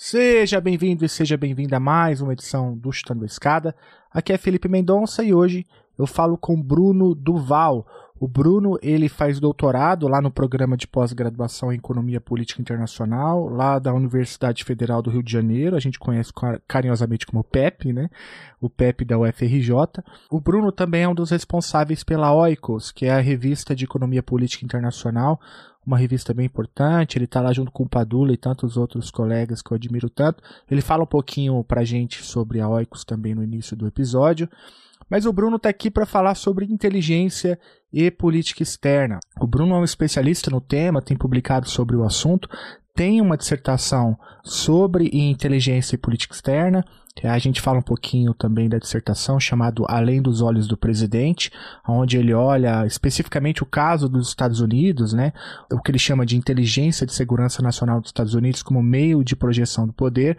Seja bem-vindo e seja bem-vinda a mais uma edição do Chutando a Escada. Aqui é Felipe Mendonça e hoje eu falo com Bruno Duval. O Bruno, ele faz doutorado lá no programa de pós-graduação em Economia Política Internacional, lá da Universidade Federal do Rio de Janeiro, a gente conhece carinhosamente como PEP, né? O PEP da UFRJ. O Bruno também é um dos responsáveis pela Oikos, que é a revista de Economia Política Internacional, uma revista bem importante, ele está lá junto com o Padula e tantos outros colegas que eu admiro tanto. Ele fala um pouquinho pra gente sobre a Oikos também no início do episódio. Mas o Bruno está aqui para falar sobre inteligência e política externa. O Bruno é um especialista no tema, tem publicado sobre o assunto, tem uma dissertação sobre inteligência e política externa. A gente fala um pouquinho também da dissertação chamado Além dos Olhos do Presidente, onde ele olha especificamente o caso dos Estados Unidos, né, o que ele chama de inteligência de segurança nacional dos Estados Unidos como meio de projeção do poder.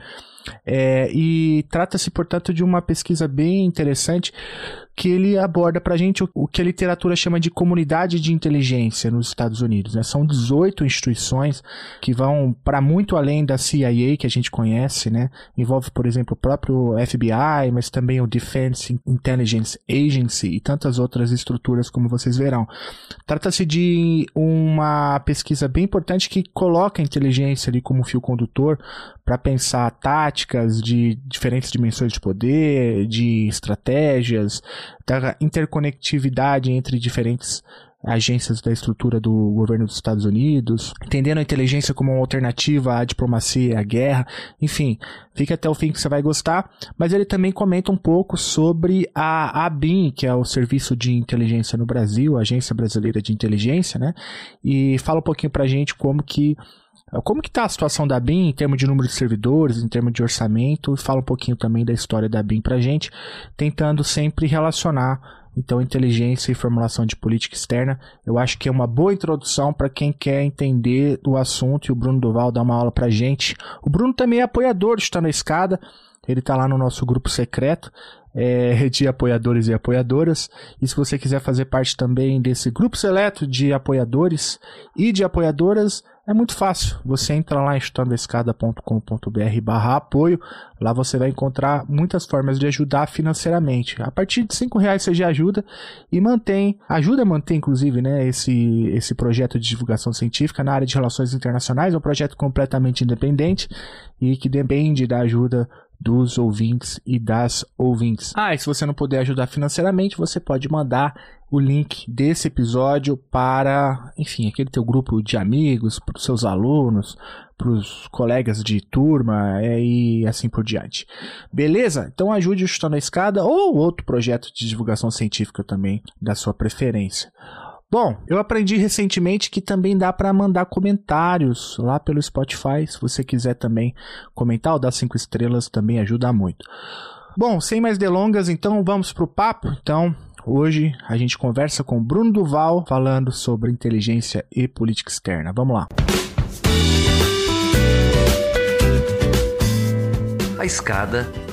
É, e trata-se, portanto, de uma pesquisa bem interessante que ele aborda para a gente o, o, que a literatura chama de comunidade de inteligência nos Estados Unidos. Né? São 18 instituições que vão para muito além da CIA que a gente conhece, né? envolve, por exemplo, o próprio FBI, mas também o Defense Intelligence Agency e tantas outras estruturas, como vocês verão. Trata-se de uma pesquisa bem importante que coloca a inteligência ali como fio condutor para pensar táticas de diferentes dimensões de poder, de estratégias, da interconectividade entre diferentes agências da estrutura do governo dos Estados Unidos, entendendo a inteligência como uma alternativa à diplomacia e à guerra, enfim, fica até o fim que você vai gostar, mas ele também comenta um pouco sobre a ABIN, que é o Serviço de Inteligência no Brasil, a Agência Brasileira de Inteligência, né, e fala um pouquinho pra gente como que como que está a situação da BIM em termos de número de servidores, em termos de orçamento? Fala um pouquinho também da história da BIM para a gente, tentando sempre relacionar então inteligência e formulação de política externa. Eu acho que é uma boa introdução para quem quer entender o assunto e o Bruno Duval dá uma aula para a gente. O Bruno também é apoiador de Está na Escada, ele está lá no nosso grupo secreto é, de apoiadores e apoiadoras. E se você quiser fazer parte também desse grupo seleto de apoiadores e de apoiadoras, é muito fácil. Você entra lá em estudandoescada.com.br barra apoio. Lá você vai encontrar muitas formas de ajudar financeiramente. A partir de cinco reais você já ajuda e mantém, ajuda a manter inclusive né, esse, esse projeto de divulgação científica na área de relações internacionais. É um projeto completamente independente e que depende da ajuda dos ouvintes e das ouvintes. Ah, e se você não puder ajudar financeiramente, você pode mandar o link desse episódio para, enfim, aquele teu grupo de amigos, para os seus alunos, para os colegas de turma é, e assim por diante. Beleza? Então ajude o Chutando a Escada ou outro projeto de divulgação científica também da sua preferência. Bom, eu aprendi recentemente que também dá para mandar comentários lá pelo Spotify. Se você quiser também comentar ou dar cinco estrelas, também ajuda muito. Bom, sem mais delongas, então vamos pro papo. Então, hoje a gente conversa com Bruno Duval falando sobre inteligência e política externa. Vamos lá. A escada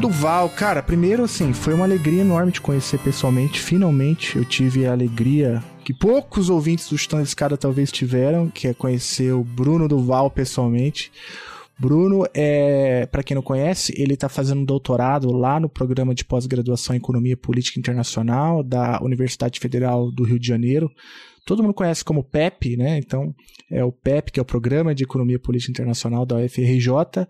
Duval, cara, primeiro assim, foi uma alegria enorme te conhecer pessoalmente. Finalmente eu tive a alegria que poucos ouvintes do Stand Escada talvez tiveram, que é conhecer o Bruno Duval pessoalmente. Bruno é, para quem não conhece, ele está fazendo um doutorado lá no programa de pós-graduação em Economia Política Internacional da Universidade Federal do Rio de Janeiro, todo mundo conhece como PEP, né? Então, é o PEP, que é o Programa de Economia Política Internacional da UFRJ,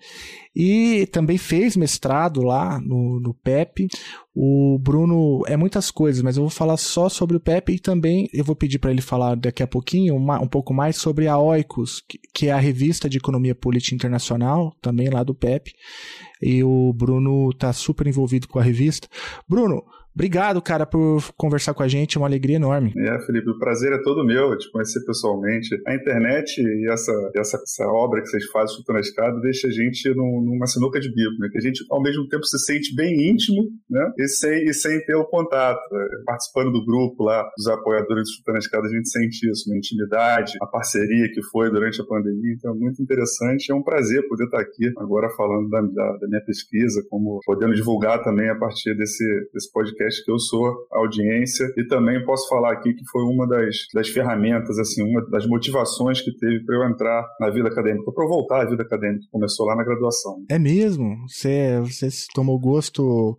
e também fez mestrado lá no, no PEP. O Bruno é muitas coisas, mas eu vou falar só sobre o PEP e também eu vou pedir para ele falar daqui a pouquinho uma, um pouco mais sobre a Oikos, que, que é a revista de economia política internacional, também lá do PEP. E o Bruno tá super envolvido com a revista. Bruno, Obrigado, cara, por conversar com a gente, é uma alegria enorme. É, Felipe, o prazer é todo meu te conhecer pessoalmente. A internet e essa, essa, essa obra que vocês fazem chutando a escada deixa a gente num, numa sinuca de bico, né? Que a gente, ao mesmo tempo, se sente bem íntimo, né? E sem, e sem ter o contato. Né? Participando do grupo lá, dos apoiadores do chutando a escada, a gente sente isso, uma intimidade, a parceria que foi durante a pandemia. Então, é muito interessante. É um prazer poder estar aqui agora falando da, da, da minha pesquisa, como podendo divulgar também a partir desse, desse podcast podcast que eu sou audiência e também posso falar aqui que foi uma das, das ferramentas, assim, uma das motivações que teve para eu entrar na vida acadêmica, para eu voltar à vida acadêmica, começou lá na graduação. É mesmo? Você, você tomou gosto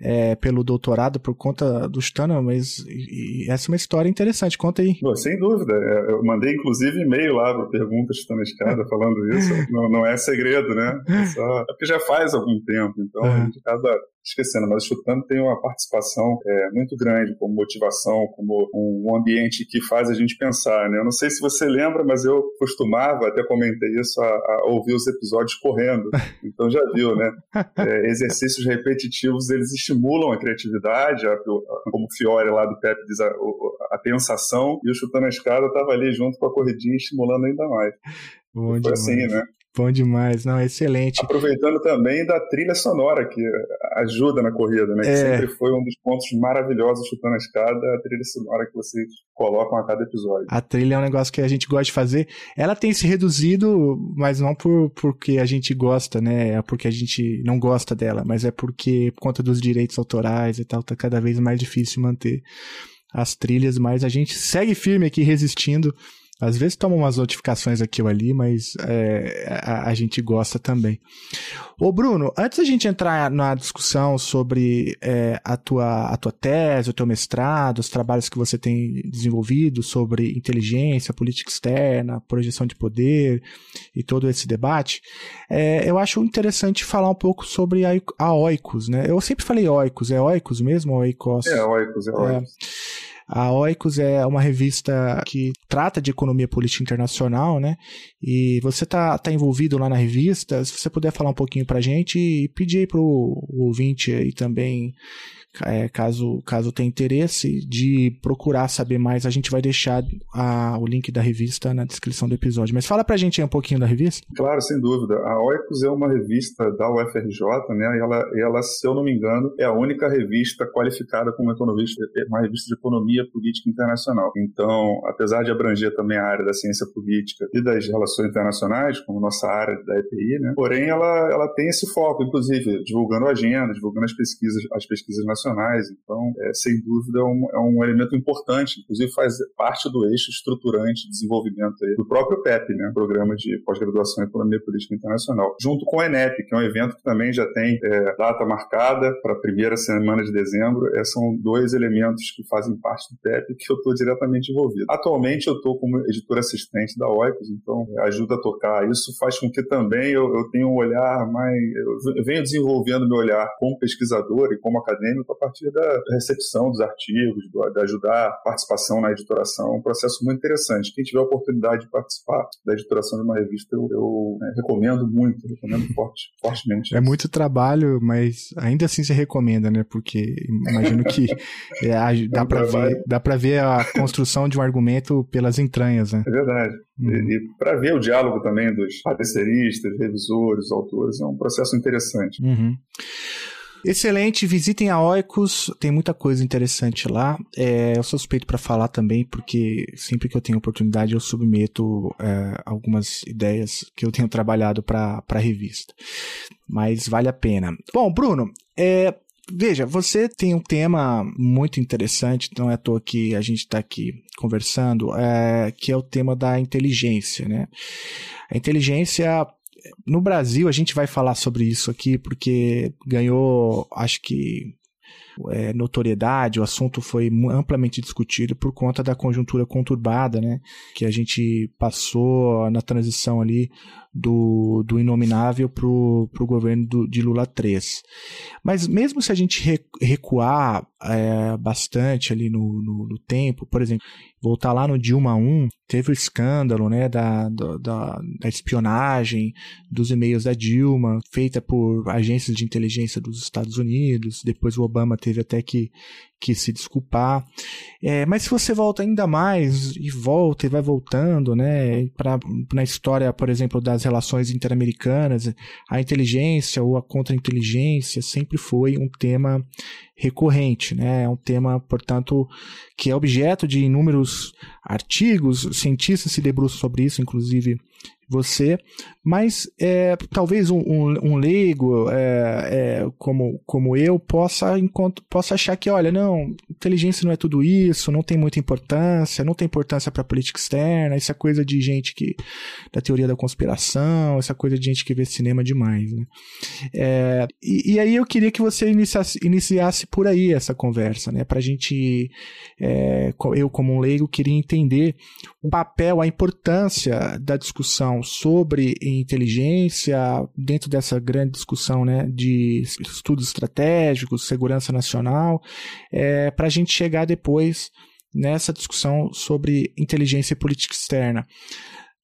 é, pelo doutorado por conta do Stana, mas e, e essa é uma história interessante. Conta aí. Pô, sem dúvida. É, eu mandei, inclusive, e-mail lá para perguntas Stana Escada falando isso. não, não é segredo, né? É, só, é porque já faz algum tempo. Então, uhum. a gente acaba esquecendo, mas o Chutando tem uma participação é, muito grande como motivação, como um ambiente que faz a gente pensar, né? Eu não sei se você lembra, mas eu costumava, até comentei isso, a, a ouvir os episódios correndo, então já viu, né? É, exercícios repetitivos, eles estimulam a criatividade, a, a, como o Fiore lá do PEP diz, a, a pensação, e o Chutando a Escada estava ali junto com a corridinha estimulando ainda mais. Bom Foi assim, né? Bom demais, não, excelente. Aproveitando também da trilha sonora que ajuda na corrida, né? É. Que sempre foi um dos pontos maravilhosos chutando a escada, a trilha sonora que vocês colocam a cada episódio. A trilha é um negócio que a gente gosta de fazer. Ela tem se reduzido, mas não por porque a gente gosta, né? É porque a gente não gosta dela, mas é porque por conta dos direitos autorais e tal, tá cada vez mais difícil manter as trilhas, mas a gente segue firme aqui resistindo às vezes toma umas notificações aqui ou ali, mas é, a, a, gente gosta também. Ô Bruno, antes da gente entrar na discussão sobre é, a, tua, a tua tese, o teu mestrado, os trabalhos que você tem desenvolvido sobre inteligência, política externa, projeção de poder e todo esse debate, é, eu acho interessante falar um pouco sobre a, a Oikos, né? Eu sempre falei Oikos, é Oikos mesmo ou Oikos? É Oikos, é Oikos. A Oikos é uma revista que trata de economia política internacional, né? E você está tá envolvido lá na revista, se você puder falar um pouquinho para a gente e pedir aí pro ouvinte aí também é, caso, caso tenha interesse de procurar saber mais, a gente vai deixar a, o link da revista na descrição do episódio. Mas fala pra gente aí um pouquinho da revista. Claro, sem dúvida. A Oikos é uma revista da UFRJ, né? E ela, ela, se eu não me engano, é a única revista qualificada como economista, é uma revista de economia política internacional. Então, apesar de abranger também a área da ciência política e das relações internacionais, como nossa área da EPI, né? Porém, ela, ela tem esse foco, inclusive, divulgando a agenda, divulgando as pesquisas, as pesquisas nacionais internacionais. Então, é, sem dúvida, é um, é um, elemento importante, inclusive faz parte do eixo estruturante de desenvolvimento aí, do próprio PEP, né, Programa de Pós-Graduação em Economia Política Internacional, junto com o ENEP, que é um evento que também já tem é, data marcada para a primeira semana de dezembro. É, são dois elementos que fazem parte do PEP que eu estou diretamente envolvido. Atualmente, eu estou como editor assistente da OICOS, então é, ajuda a tocar. Isso faz com que também eu, eu tenha um olhar mais. Eu venho desenvolvendo meu olhar como pesquisador e como acadêmico partir da recepção dos artigos, do, de ajudar a participação na editoração. É um processo muito interessante. Quem tiver a oportunidade de participar da editoração de uma revista, eu, eu né, recomendo muito, recomendo forte, fortemente. É muito trabalho, mas ainda assim se recomenda, né? Porque imagino que é, dá para ver, dá ver a construção de um argumento pelas entranhas, né? É verdade. Uhum. E, e para ver o diálogo também dos pareceristas, revisores, autores, é um processo interessante. Uhum. Excelente, visitem a Oikos, tem muita coisa interessante lá. É, eu sou suspeito para falar também, porque sempre que eu tenho oportunidade eu submeto é, algumas ideias que eu tenho trabalhado para a revista. Mas vale a pena. Bom, Bruno, é, Veja, você tem um tema muito interessante, não é à toa que a gente está aqui conversando, é, que é o tema da inteligência, né? A inteligência no Brasil, a gente vai falar sobre isso aqui, porque ganhou, acho que, é, notoriedade, o assunto foi amplamente discutido por conta da conjuntura conturbada, né, que a gente passou na transição ali do, do inominável para o governo do, de Lula 3. Mas mesmo se a gente recuar é, bastante ali no, no, no, tempo, por exemplo, voltar lá no Dilma 1, teve o escândalo né, da, da, da espionagem dos e-mails da Dilma, feita por agências de inteligência dos Estados Unidos, depois o Obama teve até que que se desculpar. É, mas se você volta ainda mais e volta e vai voltando, né, pra, na história, por exemplo, das relações interamericanas, a inteligência ou a contra-inteligência sempre foi um tema recorrente, né? É um tema, portanto, que é objeto de inúmeros artigos, cientistas se debruçam sobre isso, inclusive você, mas é, talvez um, um, um leigo é, é, como, como eu possa, possa achar que, olha, não, inteligência não é tudo isso, não tem muita importância, não tem importância para a política externa, isso é coisa de gente que da teoria da conspiração, essa coisa de gente que vê cinema demais, né? É, e, e, aí eu queria que você iniciasse, iniciasse por aí essa conversa, né? Para a gente, é, eu como um leigo queria entender o papel, a importância da discussão sobre inteligência dentro dessa grande discussão né, de estudos estratégicos, segurança nacional, é, para a gente chegar depois nessa discussão sobre inteligência e política externa.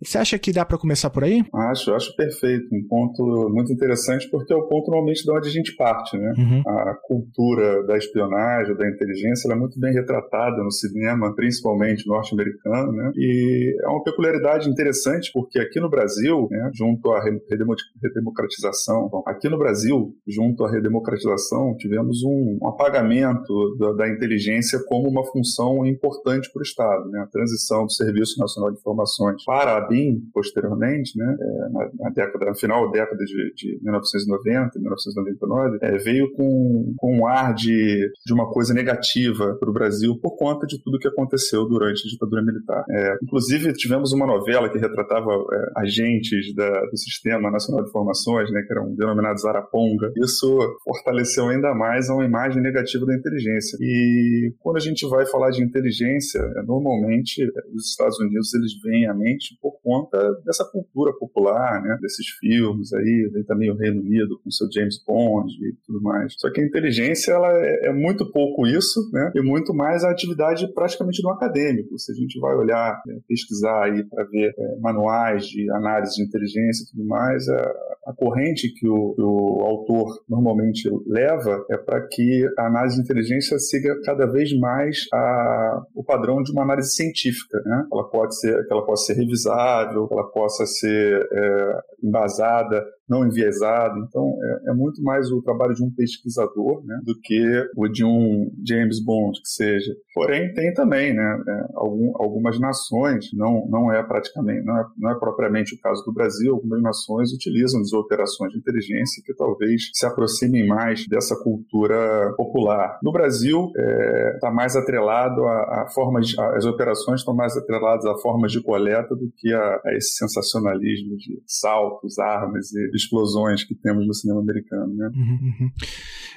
Você acha que dá para começar por aí? Acho, acho perfeito. Um ponto muito interessante, porque é o ponto normalmente de onde a gente parte, né? Uhum. A cultura da espionagem, da inteligência, ela é muito bem retratada no cinema, principalmente norte-americano, né? E é uma peculiaridade interessante, porque aqui no Brasil, né, junto à redemocratização, bom, aqui no Brasil, junto à redemocratização, tivemos um, um apagamento da, da, inteligência como uma função importante para o Estado, né? A transição do Serviço Nacional de Informações para a posteriormente, né, é, na, na, década, no final da década de, de 1990, 1999, é, veio com, com um ar de, de uma coisa negativa para o Brasil por conta de tudo que aconteceu durante a ditadura militar. É, inclusive, tivemos uma novela que retratava é, agentes da, do Sistema Nacional de Informações, né, que eram denominados Araponga. Isso fortaleceu ainda mais uma imagem negativa da inteligência. E quando a gente vai falar de inteligência, é, normalmente os Estados Unidos eles vêm à mente por conta dessa cultura popular, né, desses filmes aí, vem também o Reino Unido com seu James Bond e tudo mais. Só que a inteligência ela é, é muito pouco isso, né, e muito mais a atividade praticamente do acadêmico. Se a gente vai olhar, é, pesquisar aí para ver é, manuais de análise de inteligência e tudo mais, a, corrente que o, o, autor normalmente leva é para que a análise de inteligência siga cada vez mais a, o padrão de uma análise científica, né? Ela pode ser, ela possa ser revisada que ela possa ser é, embasada não enviesado. Então, é, é, muito mais o trabalho de um pesquisador né, do que o de um James Bond, que seja. Porém, tem também né, é, algum, algumas nações, não, não é praticamente, não é, não é propriamente o caso do Brasil, algumas nações utilizam as operações de inteligência que talvez se aproximem mais dessa cultura popular. No Brasil, está é, tá mais atrelado a, a formas, a, as operações estão mais atreladas a formas de coleta do que a, a esse sensacionalismo de saltos, armas e explosões que temos no cinema americano, né? Uhum, uhum.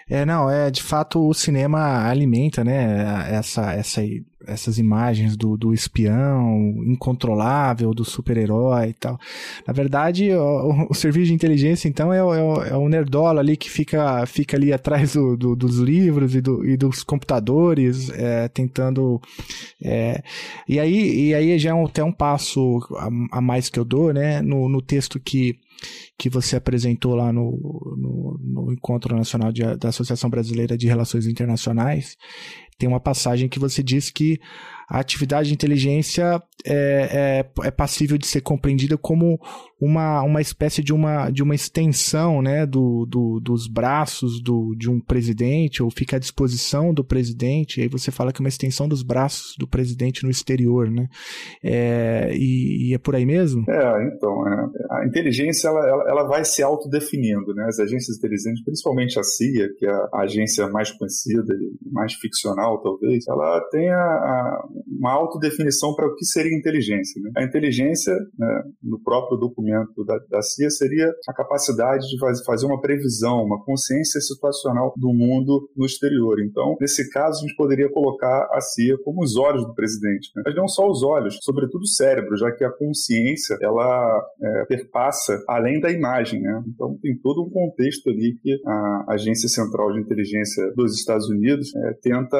É, não, é, de fato o cinema alimenta, né, essa, essa, essas imagens do, do espião incontrolável, do super-herói e tal. Na verdade, o, o, serviço de inteligência, então, é, é, é o nerdola ali que fica, fica ali atrás do, do, dos livros e, e dos computadores, é, tentando... É, e, aí, e aí já é um, até um passo a, a mais que eu dou, né, no, no texto que que você apresentou lá no, no, no Encontro Nacional de, da Associação Brasileira de Relações Internacionais, tem uma passagem que você diz que a atividade de inteligência é, é, é, passível de ser compreendida como uma, uma espécie de uma, de uma extensão né, do, do, dos braços do, de um presidente, ou fica à disposição do presidente, aí você fala que é uma extensão dos braços do presidente no exterior, né? É, e, e, é por aí mesmo? É, então, é, a inteligência ela, ela, ela, vai se autodefinindo, né? As agências inteligentes, principalmente a CIA, que é a agência mais conhecida e mais ficcional talvez, ela tenha a, uma autodefinição para o que seria inteligência. Né? A inteligência, né, no próprio documento da, da CIA, seria a capacidade de faz, fazer uma previsão, uma consciência situacional do mundo no exterior. Então, nesse caso, a gente poderia colocar a CIA como os olhos do presidente. Né? Mas não só os olhos, sobretudo o cérebro, já que a consciência ela é, perpassa além da imagem. Né? Então, tem todo um contexto ali que a Agência Central de Inteligência dos Estados Unidos é, tenta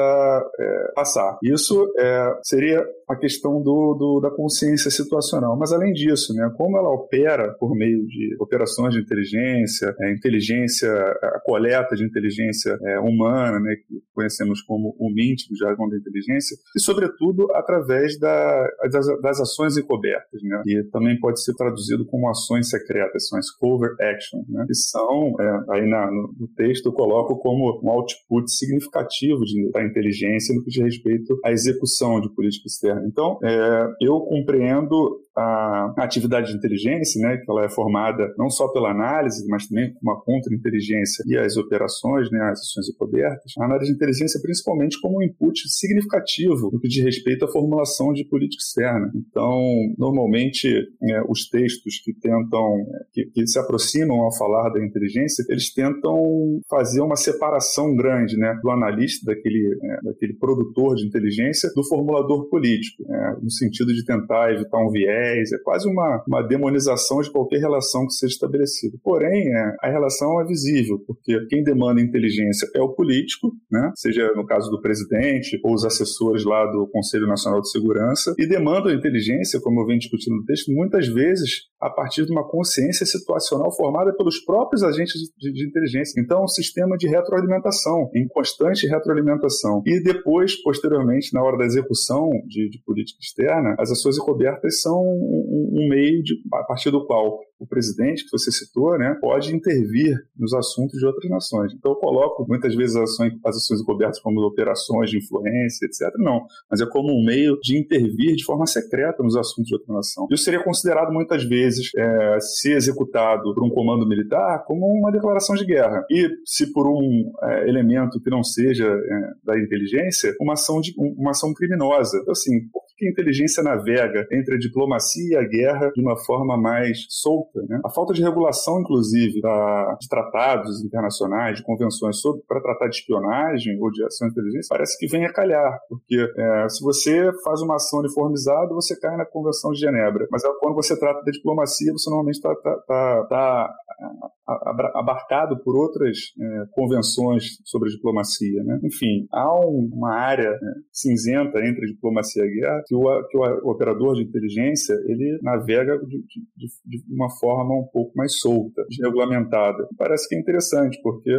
é, passar. Isso é, seria a questão do, do, da consciência situacional. Mas, além disso, né, como ela opera por meio de operações de inteligência, é, inteligência, a coleta de inteligência é, humana, né, que conhecemos como o MINT, do jargão da inteligência, e, sobretudo, através da, das, das ações encobertas, né, que também pode ser traduzido como ações secretas, são as covert actions, né, que são, é, aí na, no, no, texto eu coloco como um output significativo de, da inteligência no que diz respeito à execução de política externa. Então, é, eu compreendo a atividade de inteligência, né, que ela é formada não só pela análise, mas também com uma contra-inteligência e as operações, né, as ações cobertas, a análise de inteligência principalmente como um input significativo no que diz respeito à formulação de política externa. Então, normalmente, é, os textos que tentam, é, que, que, se aproximam ao falar da inteligência, eles tentam fazer uma separação grande né, do analista, daquele, é, daquele produtor de inteligência, do formulador político, no sentido de tentar evitar um viés é quase uma, uma demonização de qualquer relação que seja estabelecida. Porém, é, a relação é visível, porque quem demanda inteligência é o político, né? seja no caso do presidente ou os assessores lá do Conselho Nacional de Segurança, e demandam inteligência, como eu venho discutindo no texto, muitas vezes a partir de uma consciência situacional formada pelos próprios agentes de, de inteligência. Então, um sistema de retroalimentação, em constante retroalimentação. E depois, posteriormente, na hora da execução de, de política externa, as ações encobertas são um, um meio de, a partir do qual o presidente, que você citou, né, pode intervir nos assuntos de outras nações. Então eu coloco muitas vezes as ações, as ações encobertas como operações de influência, etc. Não, mas é como um meio de intervir de forma secreta nos assuntos de outra nação. Isso seria considerado muitas vezes, é, se executado por um comando militar, como uma declaração de guerra. E se por um é, elemento que não seja é, da inteligência, uma ação, de, uma ação criminosa. Então, assim, por que a inteligência navega entre a diplomacia e a guerra de uma forma mais solta. Né? A falta de regulação, inclusive, da, de tratados internacionais, de convenções para tratar de espionagem ou de ação de inteligência, parece que vem a calhar, porque é, se você faz uma ação uniformizada, você cai na Convenção de Genebra. Mas quando você trata da diplomacia, você normalmente está tá, tá, tá abarcado por outras é, convenções sobre diplomacia. Né? Enfim, há um, uma área né, cinzenta entre diplomacia e guerra que o, que o operador de inteligência ele navega de, de, de uma forma um pouco mais solta, desregulamentada. Parece que é interessante, porque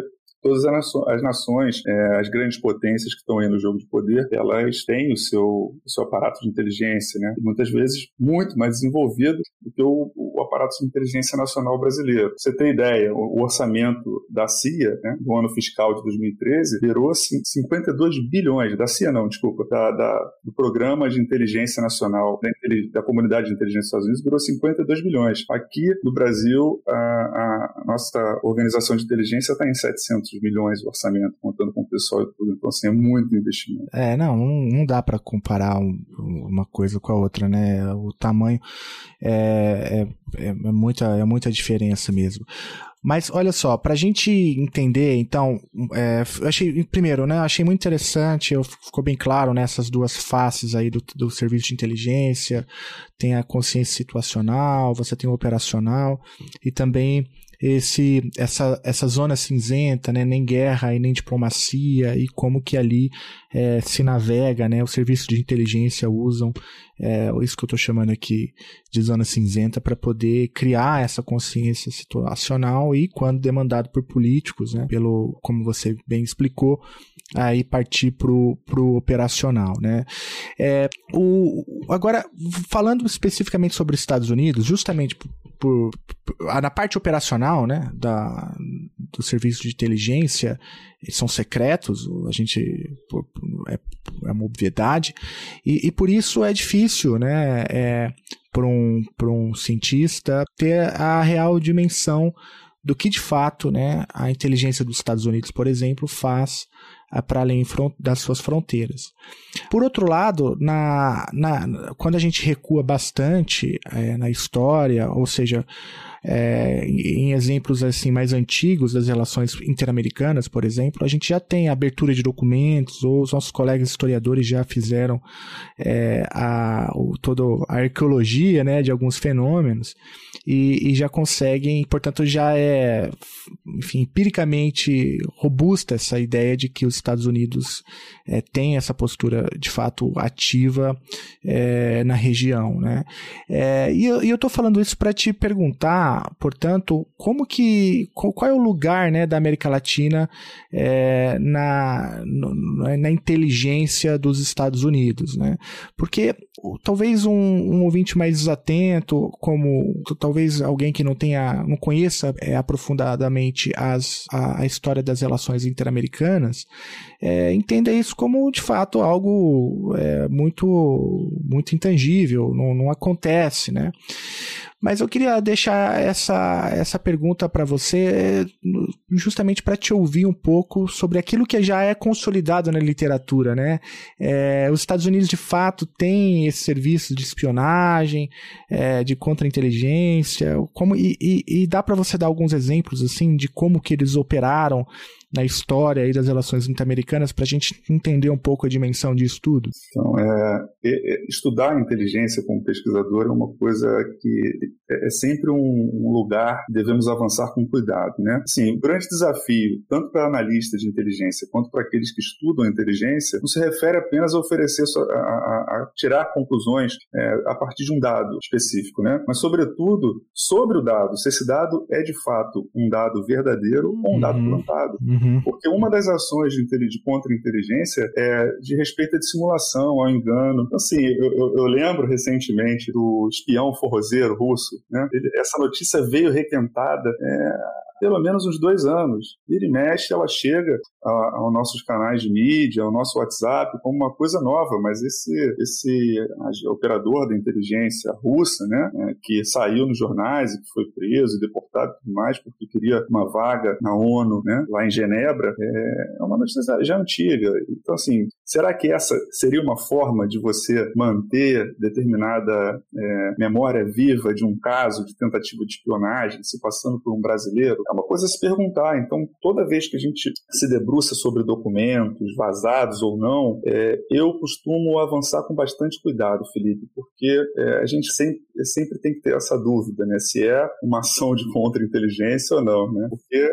todas as nações, é, as grandes potências que estão aí no jogo de poder, elas têm o seu, o seu aparato de inteligência, né? Muitas vezes muito mais desenvolvido do que o, o aparato de inteligência nacional brasileiro. Você tem ideia, o, o orçamento da CIA, né, do ano fiscal de 2013, virou 52 bilhões, da CIA não, desculpa, da, da do Programa de Inteligência Nacional da, da, Comunidade de Inteligência dos Estados Unidos, virou 52 bilhões. Aqui no Brasil, a, a nossa organização de inteligência está em 700 milhões de orçamento, contando com o pessoal e tudo. Então, assim, é muito investimento. É, não, não, dá para comparar um, uma coisa com a outra, né? O tamanho é, é, é, é, muita, é muita diferença mesmo. Mas olha só, para a gente entender, então, é, achei primeiro, né? Achei muito interessante, eu, ficou bem claro nessas né, duas faces aí do, do serviço de inteligência, tem a consciência situacional, você tem o operacional e também esse essa, essa zona cinzenta, né, nem guerra e nem diplomacia e como que ali é, se navega, né, os serviços de inteligência usam é, isso que eu estou chamando aqui de zona cinzenta para poder criar essa consciência situacional e quando demandado por políticos, né, pelo como você bem explicou, aí partir pro, pro operacional, né? É, o, agora falando especificamente sobre os Estados Unidos, justamente por, por, na parte operacional, né, da, do serviço de inteligência, são secretos, a gente é, é uma obviedade e, e, por isso é difícil, né, é, para um, um cientista ter a real dimensão do que de fato, né, a inteligência dos Estados Unidos, por exemplo, faz para além das suas fronteiras. Por outro lado, na, na, quando a gente recua bastante é, na história, ou seja, é, em exemplos assim mais antigos das relações interamericanas, por exemplo, a gente já tem abertura de documentos, ou os nossos colegas historiadores já fizeram é, a, o, toda a arqueologia né, de alguns fenômenos e, e, já conseguem, portanto, já é enfim, empiricamente robusta essa ideia de que os Estados Unidos é, têm essa postura de fato ativa é, na região. Né? É, e eu estou falando isso para te perguntar, portanto, como que qual, é o lugar né, da América Latina é, na, no, na inteligência dos Estados Unidos? Né? Porque talvez um, um ouvinte mais desatento, como talvez alguém que não tenha, não conheça é, aprofundadamente as, a, a, história das relações interamericanas, é, entenda isso como de fato algo é, muito, muito intangível, não, não acontece, né? Mas eu queria deixar essa, essa pergunta para você, justamente para te ouvir um pouco sobre aquilo que já é consolidado na literatura, né? É, os Estados Unidos, de fato, têm esse serviço de espionagem, é, de contra-inteligência, como, e, e, e dá para você dar alguns exemplos, assim, de como que eles operaram na história aí das relações interamericanas para a gente entender um pouco a dimensão disso tudo? Então, é, é, estudar a inteligência como pesquisador é uma coisa que é, é sempre um, um, lugar que devemos avançar com cuidado, né? Sim, grande desafio, tanto para analistas de inteligência quanto para aqueles que estudam inteligência, não se refere apenas a oferecer, a, a, a tirar conclusões é, a partir de um dado específico, né? Mas, sobretudo, sobre o dado, se esse dado é de fato um dado verdadeiro ou um dado uhum. plantado. Uhum. Porque uma das ações de, de contra-inteligência é de respeito à dissimulação, ao engano. Então, assim, eu, eu, eu lembro recentemente do espião forrozeiro russo, né? Ele, essa notícia veio requentada é, pelo menos uns dois anos. Vira e mexe, ela chega aos nossos canais de mídia, ao nosso WhatsApp, como uma coisa nova, mas esse, esse operador da inteligência russa, né, é, que saiu nos jornais e que foi preso deportado e tudo mais, porque queria uma vaga na ONU, né, lá em Genebra, é, é uma notícia já antiga. Então, assim, será que essa seria uma forma de você manter determinada é, memória viva de um caso de tentativa de espionagem se passando por um brasileiro? É uma coisa a se perguntar. Então, toda vez que a gente se debruça sobre documentos, vazados ou não, é, eu costumo avançar com bastante cuidado, Felipe, porque é, a gente sempre, sempre tem que ter essa dúvida, né? Se é uma ação de contra-inteligência ou não, né? Porque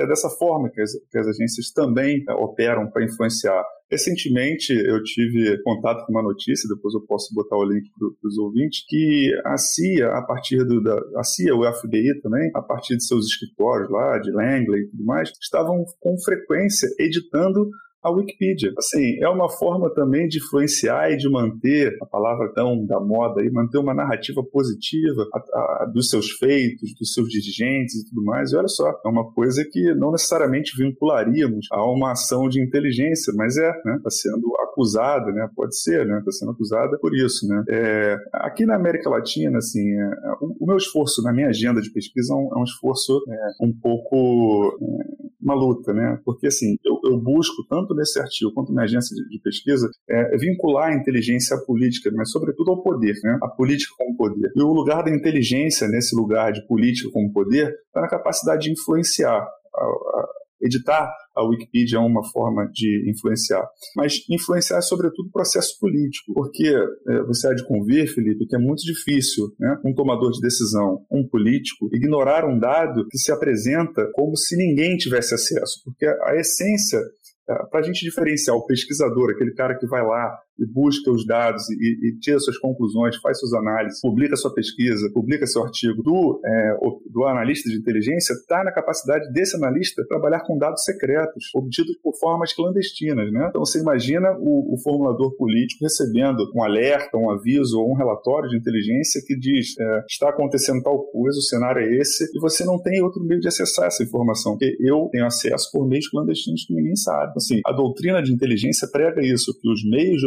é dessa forma que as, que as agências também é, operam para influenciar. Recentemente eu tive contato com uma notícia, depois eu posso botar o link para os ouvintes, que a CIA, a partir do, da a CIA, o FBI também, a partir de seus escritórios lá, de Langley e tudo mais, estavam com frequência editando a Wikipedia. Assim, é uma forma também de influenciar e de manter, a palavra tão da moda aí, manter uma narrativa positiva a, a, dos seus feitos, dos seus dirigentes e tudo mais. E olha só, é uma coisa que não necessariamente vincularíamos a uma ação de inteligência, mas é, né? Está sendo acusada, né? Pode ser, né? Está sendo acusada por isso, né? É, aqui na América Latina, assim, é, o, o, meu esforço na minha agenda de pesquisa é um, é um esforço é, um pouco é, uma luta, né? Porque assim, eu, eu busco tanto tanto nesse artigo quanto na agência de, de pesquisa, é, vincular a inteligência à política, mas sobretudo ao poder, né? a política como poder. E o lugar da inteligência nesse lugar de política como poder está na capacidade de influenciar. A, a, editar a Wikipedia é uma forma de influenciar, mas influenciar é sobretudo o processo político, porque é, você há de convir, Felipe, que é muito difícil né, um tomador de decisão, um político, ignorar um dado que se apresenta como se ninguém tivesse acesso, porque a essência para a gente diferenciar o pesquisador, aquele cara que vai lá e busca os dados e, e, tira suas conclusões, faz suas análises, publica sua pesquisa, publica seu artigo, do, é, do analista de inteligência está na capacidade desse analista trabalhar com dados secretos, obtidos por formas clandestinas. Né? Então você imagina o, o formulador político recebendo um alerta, um aviso ou um relatório de inteligência que diz é, está acontecendo tal coisa, o cenário é esse, e você não tem outro meio de acessar essa informação, porque eu tenho acesso por meios clandestinos que ninguém sabe. Assim, a doutrina de inteligência prega isso, que os meios de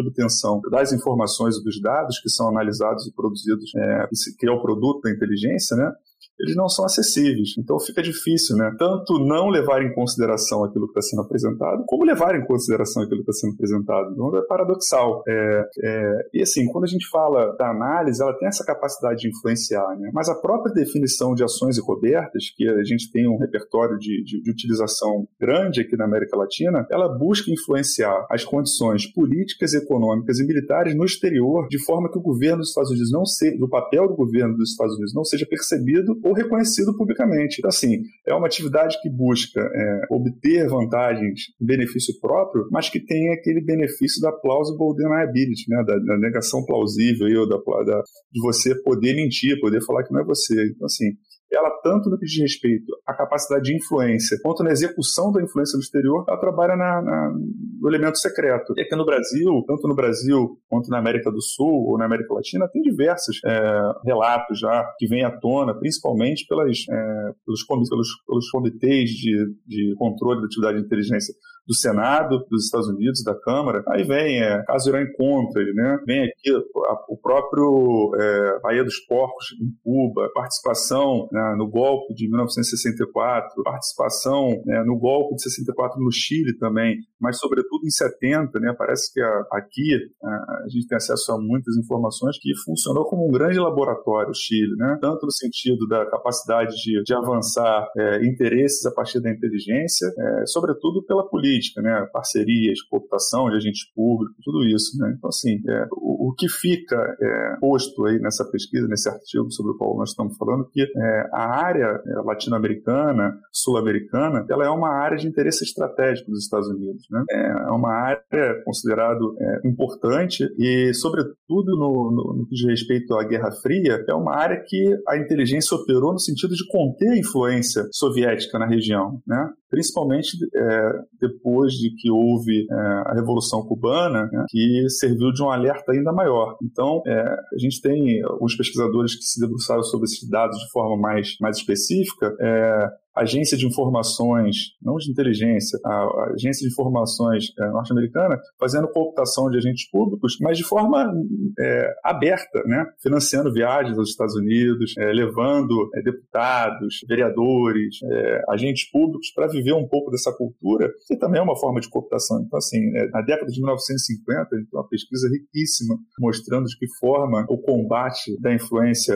das informações e dos dados que são analisados e produzidos, é, que é o produto da inteligência, né, eles não são acessíveis. Então fica difícil, né? Tanto não levar em consideração aquilo que está sendo apresentado, como levar em consideração aquilo que está sendo apresentado. Então é paradoxal. É, é, e assim, quando a gente fala da análise, ela tem essa capacidade de influenciar, né? Mas a própria definição de ações encobertas, que a gente tem um repertório de, de, de utilização grande aqui na América Latina, ela busca influenciar as condições políticas, econômicas e militares no exterior, de forma que o governo dos Estados Unidos não seja, o papel do governo dos Estados Unidos não seja percebido ou reconhecido publicamente. Então, assim, é uma atividade que busca é, obter vantagens benefício próprio, mas que tem aquele benefício da plausible deniability, né, da, da negação plausível, ou da, da, de você poder mentir, poder falar que não é você. Então, assim, ela, tanto no que diz respeito à capacidade de influência, quanto na execução da influência no exterior, ela trabalha na, na, no elemento secreto. E aqui no Brasil, tanto no Brasil quanto na América do Sul ou na América Latina, tem diversos é, relatos já que vêm à tona, principalmente pelas, é, pelos, pelos, pelos comitês de, de controle da atividade de inteligência do Senado dos Estados Unidos, da Câmara. Aí vem é, caso Irã Contras, né? Vem aqui a, o próprio é, Baía dos Porcos em Cuba, participação né, no golpe de 1964, participação né, no golpe de 64 no Chile também, mas sobretudo em 70, né? Parece que a, aqui a, a, gente tem acesso a muitas informações que funcionou como um grande laboratório o Chile, né? Tanto no sentido da capacidade de, de avançar é, interesses a partir da inteligência, é, sobretudo pela política política, né? parcerias, cooptação de agentes públicos, tudo isso. Né? Então, assim, é, o, o, que fica é, posto aí nessa pesquisa, nesse artigo sobre o qual nós estamos falando, que é, a área é, latino-americana, sul-americana, ela é uma área de interesse estratégico dos Estados Unidos. Né? É uma área considerada é, importante e, sobretudo, no, no, no que diz respeito à Guerra Fria, é uma área que a inteligência operou no sentido de conter a influência soviética na região, né? Principalmente é, depois de que houve é, a Revolução Cubana, né, que serviu de um alerta ainda maior. Então, é, a gente tem alguns pesquisadores que se debruçaram sobre esses dados de forma mais, mais específica, é, agência de informações, não de inteligência, a agência de informações é, norte-americana, fazendo cooptação de agentes públicos, mas de forma é, aberta, né? financiando viagens aos Estados Unidos, é, levando é, deputados, vereadores, é, agentes públicos para viver um pouco dessa cultura, que também é uma forma de cooptação. Então, assim, é, na década de 1950, a gente tem uma pesquisa riquíssima mostrando de que forma o combate da influência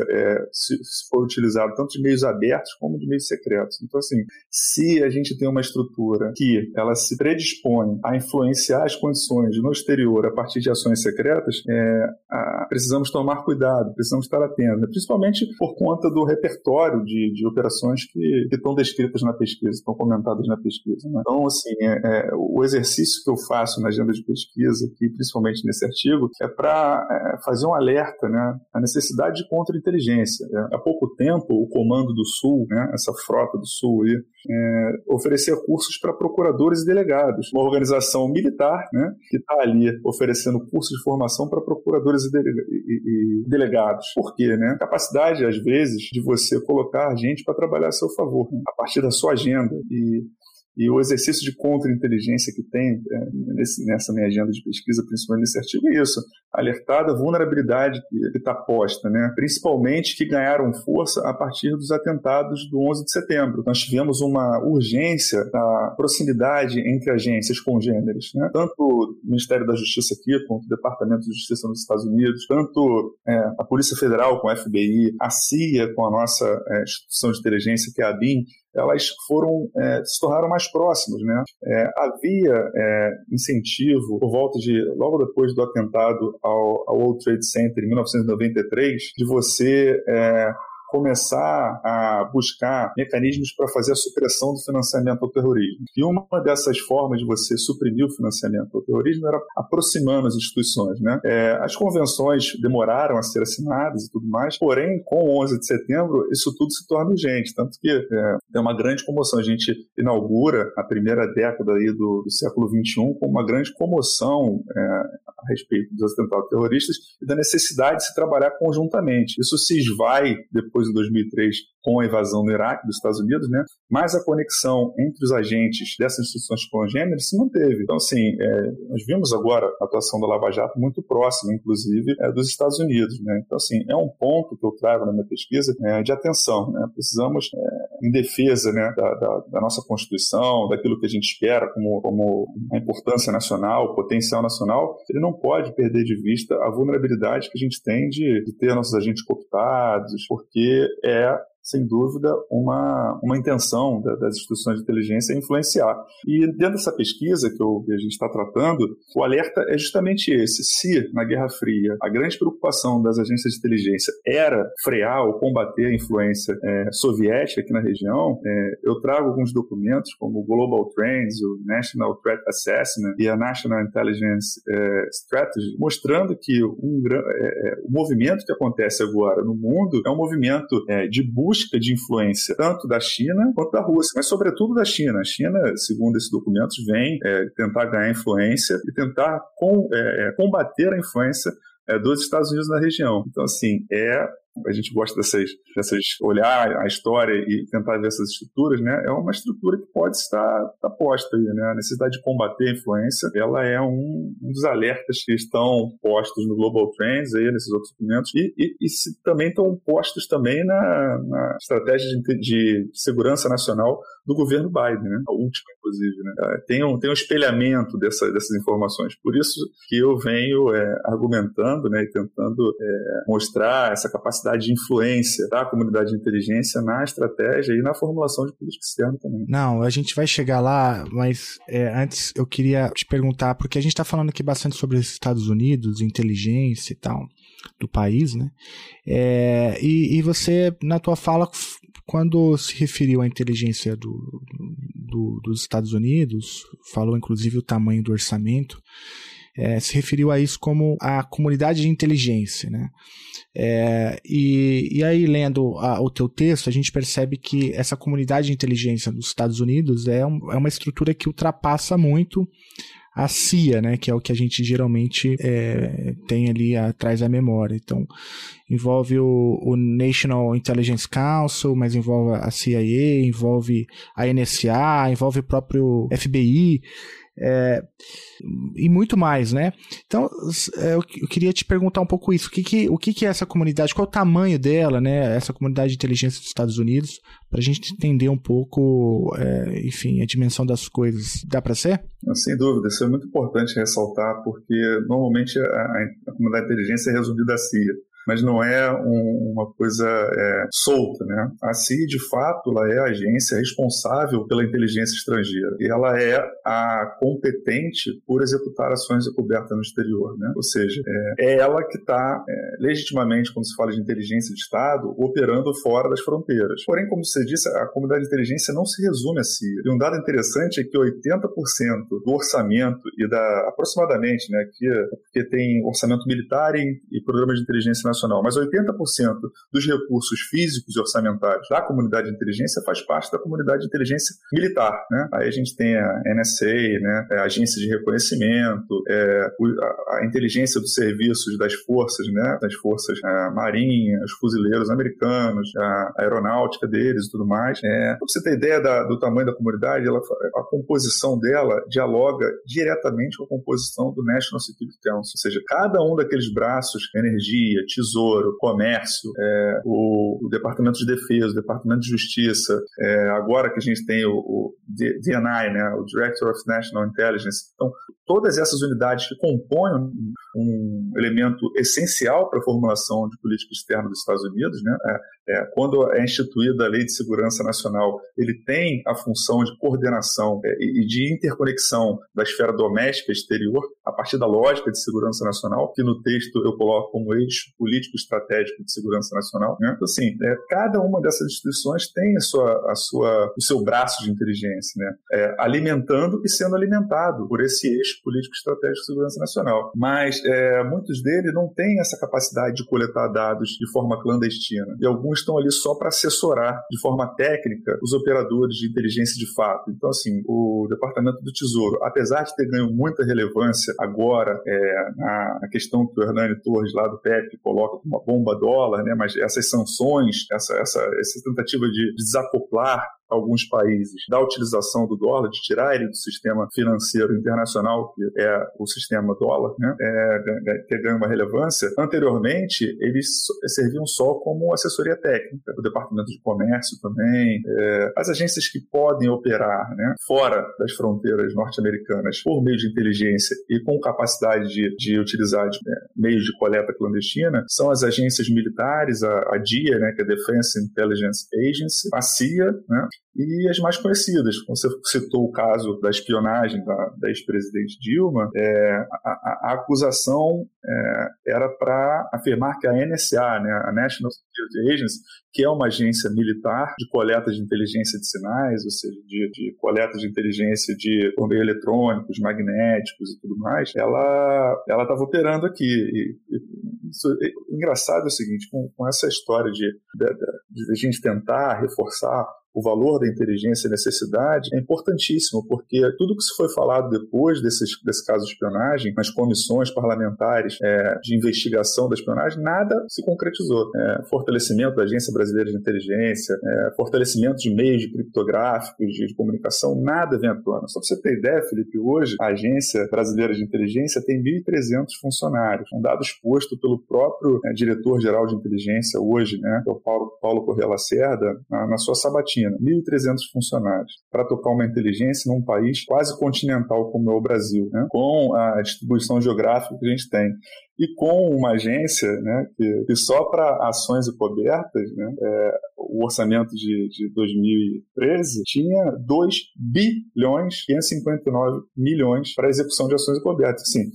se, se foi utilizado tanto de meios abertos como de meios secretos. Então, assim, se a gente tem uma estrutura que ela se predispõe a influenciar as condições no exterior a partir de ações secretas, é, a, precisamos tomar cuidado, precisamos estar atentos, principalmente por conta do repertório de, de operações que, que, estão descritas na pesquisa, estão comentadas na pesquisa. Né? Então, assim, é, é, o exercício que eu faço na agenda de pesquisa, aqui, principalmente nesse artigo, é para é, fazer um alerta né, à necessidade de contra-inteligência. É, há pouco tempo, o Comando do Sul, né, essa frota do Sul, aí, é, oferecer cursos para procuradores e delegados. Uma organização militar né, que está ali oferecendo cursos de formação para procuradores e, e, e, delegados. Por quê? Né? Capacidade, às vezes, de você colocar gente para trabalhar a seu favor, né? a partir da sua agenda. E e o exercício de contra-inteligência que tem é, nesse, nessa minha agenda de pesquisa, principalmente nesse artigo, é isso. Alertar da vulnerabilidade que está posta, né? principalmente que ganharam força a partir dos atentados do 11 de setembro. Nós tivemos uma urgência da proximidade entre agências congêneres, né? tanto o Ministério da Justiça aqui, quanto o Departamento de Justiça nos Estados Unidos, tanto é, a Polícia Federal com a FBI, a CIA com a nossa é, instituição de inteligência, que é a BIM, elas foram é, se tornaram mais próximas, né? É, havia é, incentivo por volta de logo depois do atentado ao, ao World Trade Center em 1993 de você é, começar a buscar mecanismos para fazer a supressão do financiamento ao terrorismo. E uma dessas formas de você suprimir o financiamento ao terrorismo era aproximando as instituições. Né? É, as convenções demoraram a ser assinadas e tudo mais, porém, com o 11 de setembro, isso tudo se torna urgente, tanto que é, tem uma grande comoção. A gente inaugura a primeira década aí do, do século XXI com uma grande comoção é, a respeito dos atentados terroristas e da necessidade de se trabalhar conjuntamente. Isso se esvai depois depois em 2003 com a invasão no Iraque dos Estados Unidos, né? Mas a conexão entre os agentes dessas instituições congêneres se manteve. Então, assim, é, nós vimos agora a atuação da Lava Jato muito próxima, inclusive, é, dos Estados Unidos, né? Então, assim, é um ponto que eu trago na minha pesquisa é, de atenção, né? Precisamos, é, em defesa né, da, da, da, nossa Constituição, daquilo que a gente espera como, como a importância nacional, o potencial nacional, ele não pode perder de vista a vulnerabilidade que a gente tem de, de ter nossos agentes cooptados, porque é sem dúvida, uma, uma intenção da, das instituições de inteligência influenciar. E dentro dessa pesquisa que, eu, que a gente está tratando, o alerta é justamente esse. Se, na Guerra Fria, a grande preocupação das agências de inteligência era frear ou combater a influência é, soviética aqui na região, é, eu trago alguns documentos, como o Global Trends, o National Threat Assessment e a National Intelligence é, Strategy, mostrando que um, é, é, o movimento que acontece agora no mundo é um movimento é, de busca busca de influência tanto da China quanto da Rússia, mas sobretudo da China. A China, segundo esses documentos, vem é, tentar ganhar influência e tentar com, é, é combater a influência é, dos Estados Unidos na região. Então, assim, é a gente gosta dessas, dessas olhar a história e tentar ver essas estruturas, né? É uma estrutura que pode estar, estar posta aí, né? A necessidade de combater a influência, ela é um, um dos alertas que estão postos no Global Trends aí, nesses outros documentos, e, e, e se, também estão postos também na, na estratégia de, de, segurança nacional do governo Biden, né? A última, inclusive, né? É, tem um, tem um espelhamento dessa, dessas informações. Por isso que eu venho é, argumentando, né? E tentando é, mostrar essa capacidade capacidade de influência da comunidade de inteligência na estratégia e na formulação de política externa também. Não, a gente vai chegar lá, mas é, antes eu queria te perguntar, porque a gente está falando aqui bastante sobre os Estados Unidos, inteligência e tal, do país, né? É, e, e, você, na tua fala, quando se referiu à inteligência do, do, dos Estados Unidos, falou inclusive o tamanho do orçamento, é, se referiu a isso como a comunidade de inteligência, né? É, e, e aí, lendo a, o teu texto, a gente percebe que essa comunidade de inteligência dos Estados Unidos é, um, é uma estrutura que ultrapassa muito a CIA, né, que é o que a gente geralmente é, tem ali atrás da memória. Então, envolve o, o, National Intelligence Council, mas envolve a CIA, envolve a NSA, envolve o próprio FBI é, e muito mais, né? Então, é, eu, queria te perguntar um pouco isso. O que, que, o que, que é essa comunidade? Qual o tamanho dela, né? Essa comunidade de inteligência dos Estados Unidos, para a gente entender um pouco, é, enfim, a dimensão das coisas. Dá para ser? Sem dúvida, isso é muito importante ressaltar, porque normalmente a, a comunidade de inteligência é resumida a CIA mas não é um, uma coisa é, solta. Né? A CIE, de fato, ela é a agência responsável pela inteligência estrangeira e ela é a competente por executar ações de coberta no exterior. Né? Ou seja, é, é ela que está é, legitimamente, quando se fala de inteligência de Estado, operando fora das fronteiras. Porém, como você disse, a comunidade de inteligência não se resume a CIE. E um dado interessante é que 80% do orçamento e da aproximadamente, né, que, porque tem orçamento militar e, e programas de inteligência nacional nacional, mas 80% dos recursos físicos e orçamentários da comunidade de inteligência faz parte da comunidade de inteligência militar. Né? Aí a gente tem a NSA, né? É a agência de reconhecimento, é, a, inteligência dos serviços das forças, né? das forças a marinha, os fuzileiros americanos, a aeronáutica deles e tudo mais. É, pra você ter ideia da, do tamanho da comunidade, ela, a composição dela dialoga diretamente com a composição do National Security Council, ou seja, cada um daqueles braços, energia, tesouro, Comércio, é, o, o, Departamento de Defesa, o Departamento de Justiça, é, agora que a gente tem o, o DNI, né, o Director of National Intelligence. Então, todas essas unidades que compõem um, um elemento essencial para a formulação de política externa dos Estados Unidos, né, é, é, quando é instituída a Lei de Segurança Nacional, ele tem a função de coordenação é, e de interconexão da esfera doméstica e exterior, a partir da lógica de segurança nacional, que no texto eu coloco como eixo político estratégico de segurança nacional. Né? Então, assim, é, cada uma dessas instituições tem a sua, a sua, o seu braço de inteligência, né? É, alimentando e sendo alimentado por esse eixo político estratégico de segurança nacional. Mas é, muitos deles não têm essa capacidade de coletar dados de forma clandestina. E alguns estão ali só para assessorar de forma técnica os operadores de inteligência de fato. Então, assim, o Departamento do Tesouro, apesar de ter ganho muita relevância agora é, na, na questão que o Hernani Torres, lá do PEP, coloca coloca como uma bomba dólar, né? mas essas sanções, essa, essa, essa tentativa de desacoplar alguns países da utilização do dólar, de tirar ele do sistema financeiro internacional, que é o sistema dólar, né, é, que ganha uma relevância, anteriormente eles serviam só como assessoria técnica, o Departamento de Comércio também, é, as agências que podem operar né, fora das fronteiras norte-americanas por meio de inteligência e com capacidade de, de utilizar de, é, meios de coleta clandestina são as agências militares, a, a DIA, né, que é Defense Intelligence Agency, a CIA, né, e as mais conhecidas. Você citou o caso da espionagem da, da ex-presidente Dilma, é, a, a, acusação é, era para afirmar que a NSA, né, a National Security Agency, que é uma agência militar de coleta de inteligência de sinais, ou seja, de, de coleta de inteligência de por meio eletrônicos, magnéticos e tudo mais, ela estava operando aqui. E, e, isso, e, engraçado é o seguinte, com, com essa história de, de, de a gente tentar reforçar o valor da inteligência e necessidade é importantíssimo, porque tudo que se foi falado depois desses, desse caso de espionagem, nas comissões parlamentares é, de investigação da espionagem, nada se concretizou. É, fortalecimento da Agência Brasileira de Inteligência, é, fortalecimento de meios de criptográficos, de, de comunicação, nada vem à tona. Só para você ter ideia, Felipe, hoje a Agência Brasileira de Inteligência tem 1.300 funcionários, um dado exposto pelo próprio é, diretor-geral de inteligência hoje, né, é o Paulo, Paulo Correa Lacerda, na, na sua sabatina Argentina, 1.300 funcionários, para tocar uma inteligência num país quase continental como é o Brasil, né? com a distribuição geográfica que a gente tem e com uma agência né, que, que só para ações e cobertas, né, é, o orçamento de, de 2013 tinha 2 bilhões 559 milhões para execução de ações e cobertas. Sim,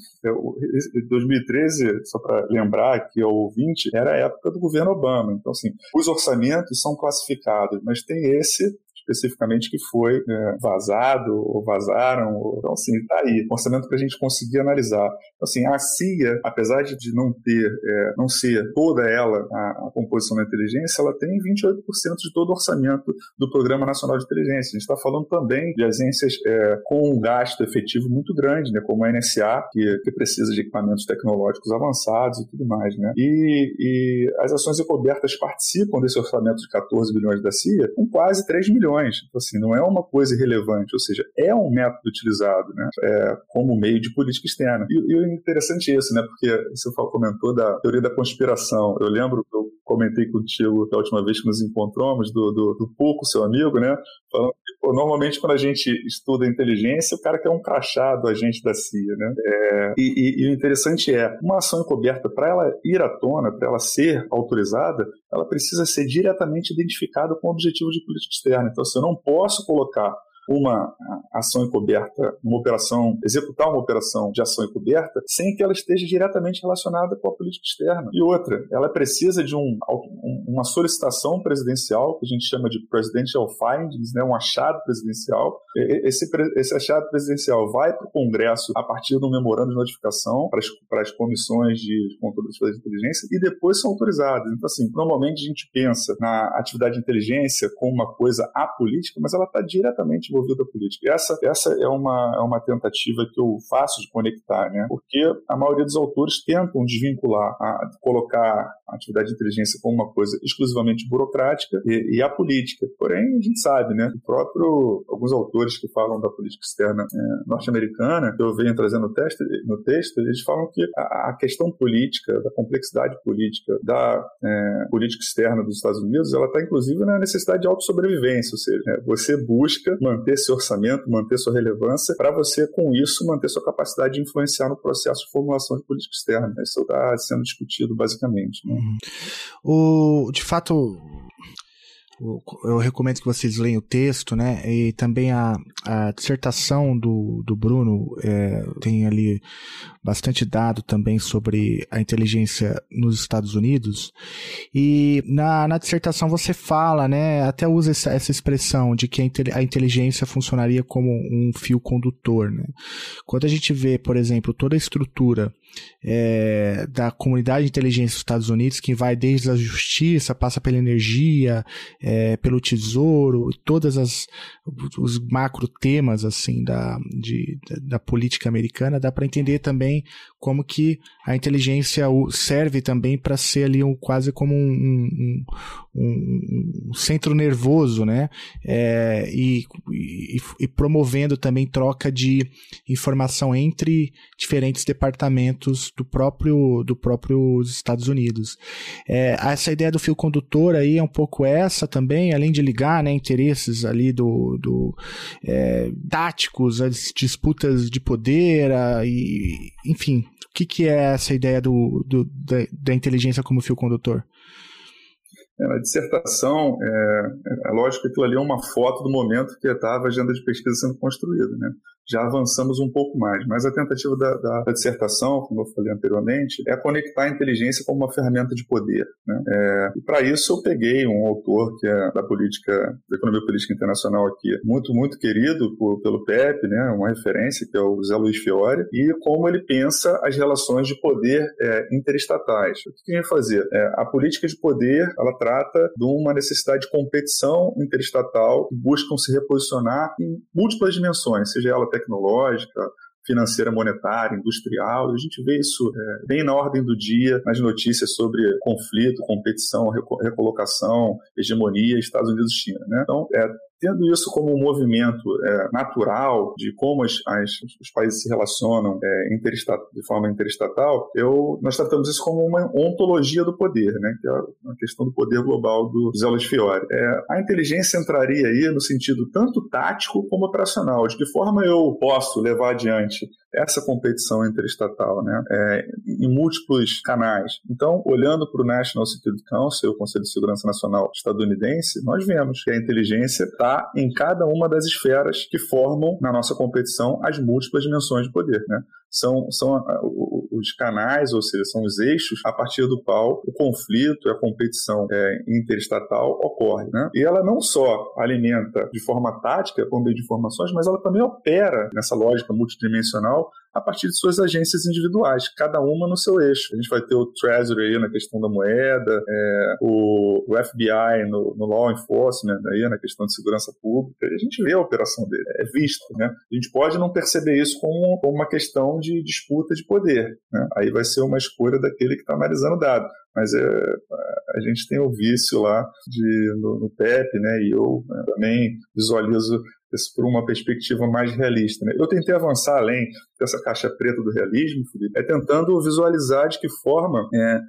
2013, é, só para lembrar aqui ao ouvinte, era a época do governo Obama. Então, assim, os orçamentos são classificados, mas tem esse especificamente que foi é, vazado ou vazaram. Ou, então, assim, tá aí, um orçamento que a gente conseguir analisar. Então, assim, a CIA, apesar de não ter, é, não ser toda ela a, a, composição da inteligência, ela tem 28% de todo o orçamento do Programa Nacional de Inteligência. A gente está falando também de agências é, com um gasto efetivo muito grande, né, como a NSA, que, que precisa de equipamentos tecnológicos avançados e tudo mais. Né? E, e as ações encobertas participam desse orçamento de 14 bilhões da CIA com quase 3 milhões milhões. Então, assim, não é uma coisa irrelevante, ou seja, é um método utilizado né, é, como meio de política externa. E, e o interessante é isso, né, porque você comentou da teoria da conspiração. Eu lembro que eu comentei contigo da última vez que nos encontramos, do, do, do Pouco, seu amigo, né, falando normalmente quando a gente estuda inteligência, o cara quer um crachá do agente da CIA, né? É, e, e, e, o interessante é, uma ação encoberta, para ela ir à tona, para ela ser autorizada, ela precisa ser diretamente identificada com o objetivo de política externa. Então, assim, eu não posso colocar uma ação encoberta, uma operação, executar uma operação de ação encoberta sem que ela esteja diretamente relacionada com a política externa. E outra, ela precisa de um, uma solicitação presidencial, que a gente chama de presidential findings, né, um achado presidencial. Esse, esse achado presidencial vai para o Congresso a partir de um memorando de notificação para as, para as comissões de controle de inteligência e depois são autorizadas. Então, assim, normalmente a gente pensa na atividade de inteligência como uma coisa apolítica, mas ela está diretamente envolvida política. Essa, essa é, uma, é uma tentativa que eu faço de conectar, né? Porque a maioria dos autores tentam desvincular, a, colocar a atividade de inteligência como uma coisa exclusivamente burocrática e, e a política. Porém, a gente sabe, né? O próprio, alguns autores que falam da política externa é, norte-americana, que eu venho trazendo no texto, no texto, eles falam que a, a questão política, da complexidade política da é, política externa dos Estados Unidos, ela está inclusive na necessidade de autossobrevivência, ou seja, é, você busca manter manter seu orçamento, manter sua relevância, para você, com isso, manter sua capacidade de influenciar no processo de formulação de política externa. Isso está sendo discutido, basicamente. Né? Uhum. O, de fato, eu recomendo que vocês leiam o texto, né? E também a, a dissertação do, do Bruno é, tem ali bastante dado também sobre a inteligência nos Estados Unidos. E na, na dissertação você fala, né? Até usa essa, essa expressão de que a inteligência funcionaria como um fio condutor, né? Quando a gente vê, por exemplo, toda a estrutura é, da comunidade de inteligência dos Estados Unidos, que vai desde a justiça, passa pela energia, é, pelo tesouro, todas as os macro temas assim da, de, da política americana, dá para entender também como que a inteligência serve também para ser ali um, quase como um, um, um, um centro nervoso, né? É, e, e, e, promovendo também troca de informação entre diferentes departamentos do próprio do próprio Estados Unidos. É, essa ideia do fio condutor aí é um pouco essa também, além de ligar, né, interesses ali do, do é, táticos, as disputas de poder, a, e, enfim, que, que é essa ideia do, do da, da inteligência como fio condutor? É, na dissertação, é, é, lógico que aquilo ali é uma foto do momento que estava a agenda de pesquisa sendo construída, né? Já avançamos um pouco mais. Mas a tentativa da, da, da dissertação, como eu falei anteriormente, é conectar a inteligência como uma ferramenta de poder. Né? É, e para isso eu peguei um autor que é da política, da economia política internacional aqui, muito, muito querido por, pelo PEP, né? uma referência, que é o Zé Luiz Fiore, e como ele pensa as relações de poder é, interestatais. O que ele fazer? É, a política de poder, ela trata de uma necessidade de competição interestatal que buscam se reposicionar em múltiplas dimensões, seja ela tecnológica, financeira, monetária, industrial. A gente vê isso é, bem na ordem do dia nas notícias sobre conflito, competição, recolocação, hegemonia, Estados Unidos e China. Né? Então, é, tendo isso como um movimento é, natural de como as, as, os países se relacionam é, de forma interestatal, eu, nós tratamos isso como uma ontologia do poder, né, que é a questão do poder global do Luiz Fiore. É, a inteligência entraria aí no sentido tanto tático como operacional, de que forma eu posso levar adiante essa competição interestatal, né, é, em múltiplos canais. Então, olhando para o National Security Council, o Conselho de Segurança Nacional estadunidense, nós vemos que a inteligência está em cada uma das esferas que formam na nossa competição as múltiplas dimensões de poder, né? São, são os canais, ou seja, são os eixos a partir do qual o conflito e a competição é, interestatal ocorre. Né? E ela não só alimenta de forma tática, por meio de informações, mas ela também opera nessa lógica multidimensional a partir de suas agências individuais, cada uma no seu eixo. A gente vai ter o Treasury aí na questão da moeda, é, o, o, FBI no, no, law enforcement aí na questão de segurança pública, e a gente vê a operação dele, é visto, né? A gente pode não perceber isso como, como uma questão de disputa de poder, né? Aí vai ser uma escolha daquele que está analisando o dado mas é, a gente tem o vício lá de, no, no PEP, né, e eu né, também visualizo isso por uma perspectiva mais realista. Né? Eu tentei avançar além dessa caixa preta do realismo, Felipe, é tentando visualizar de que forma é,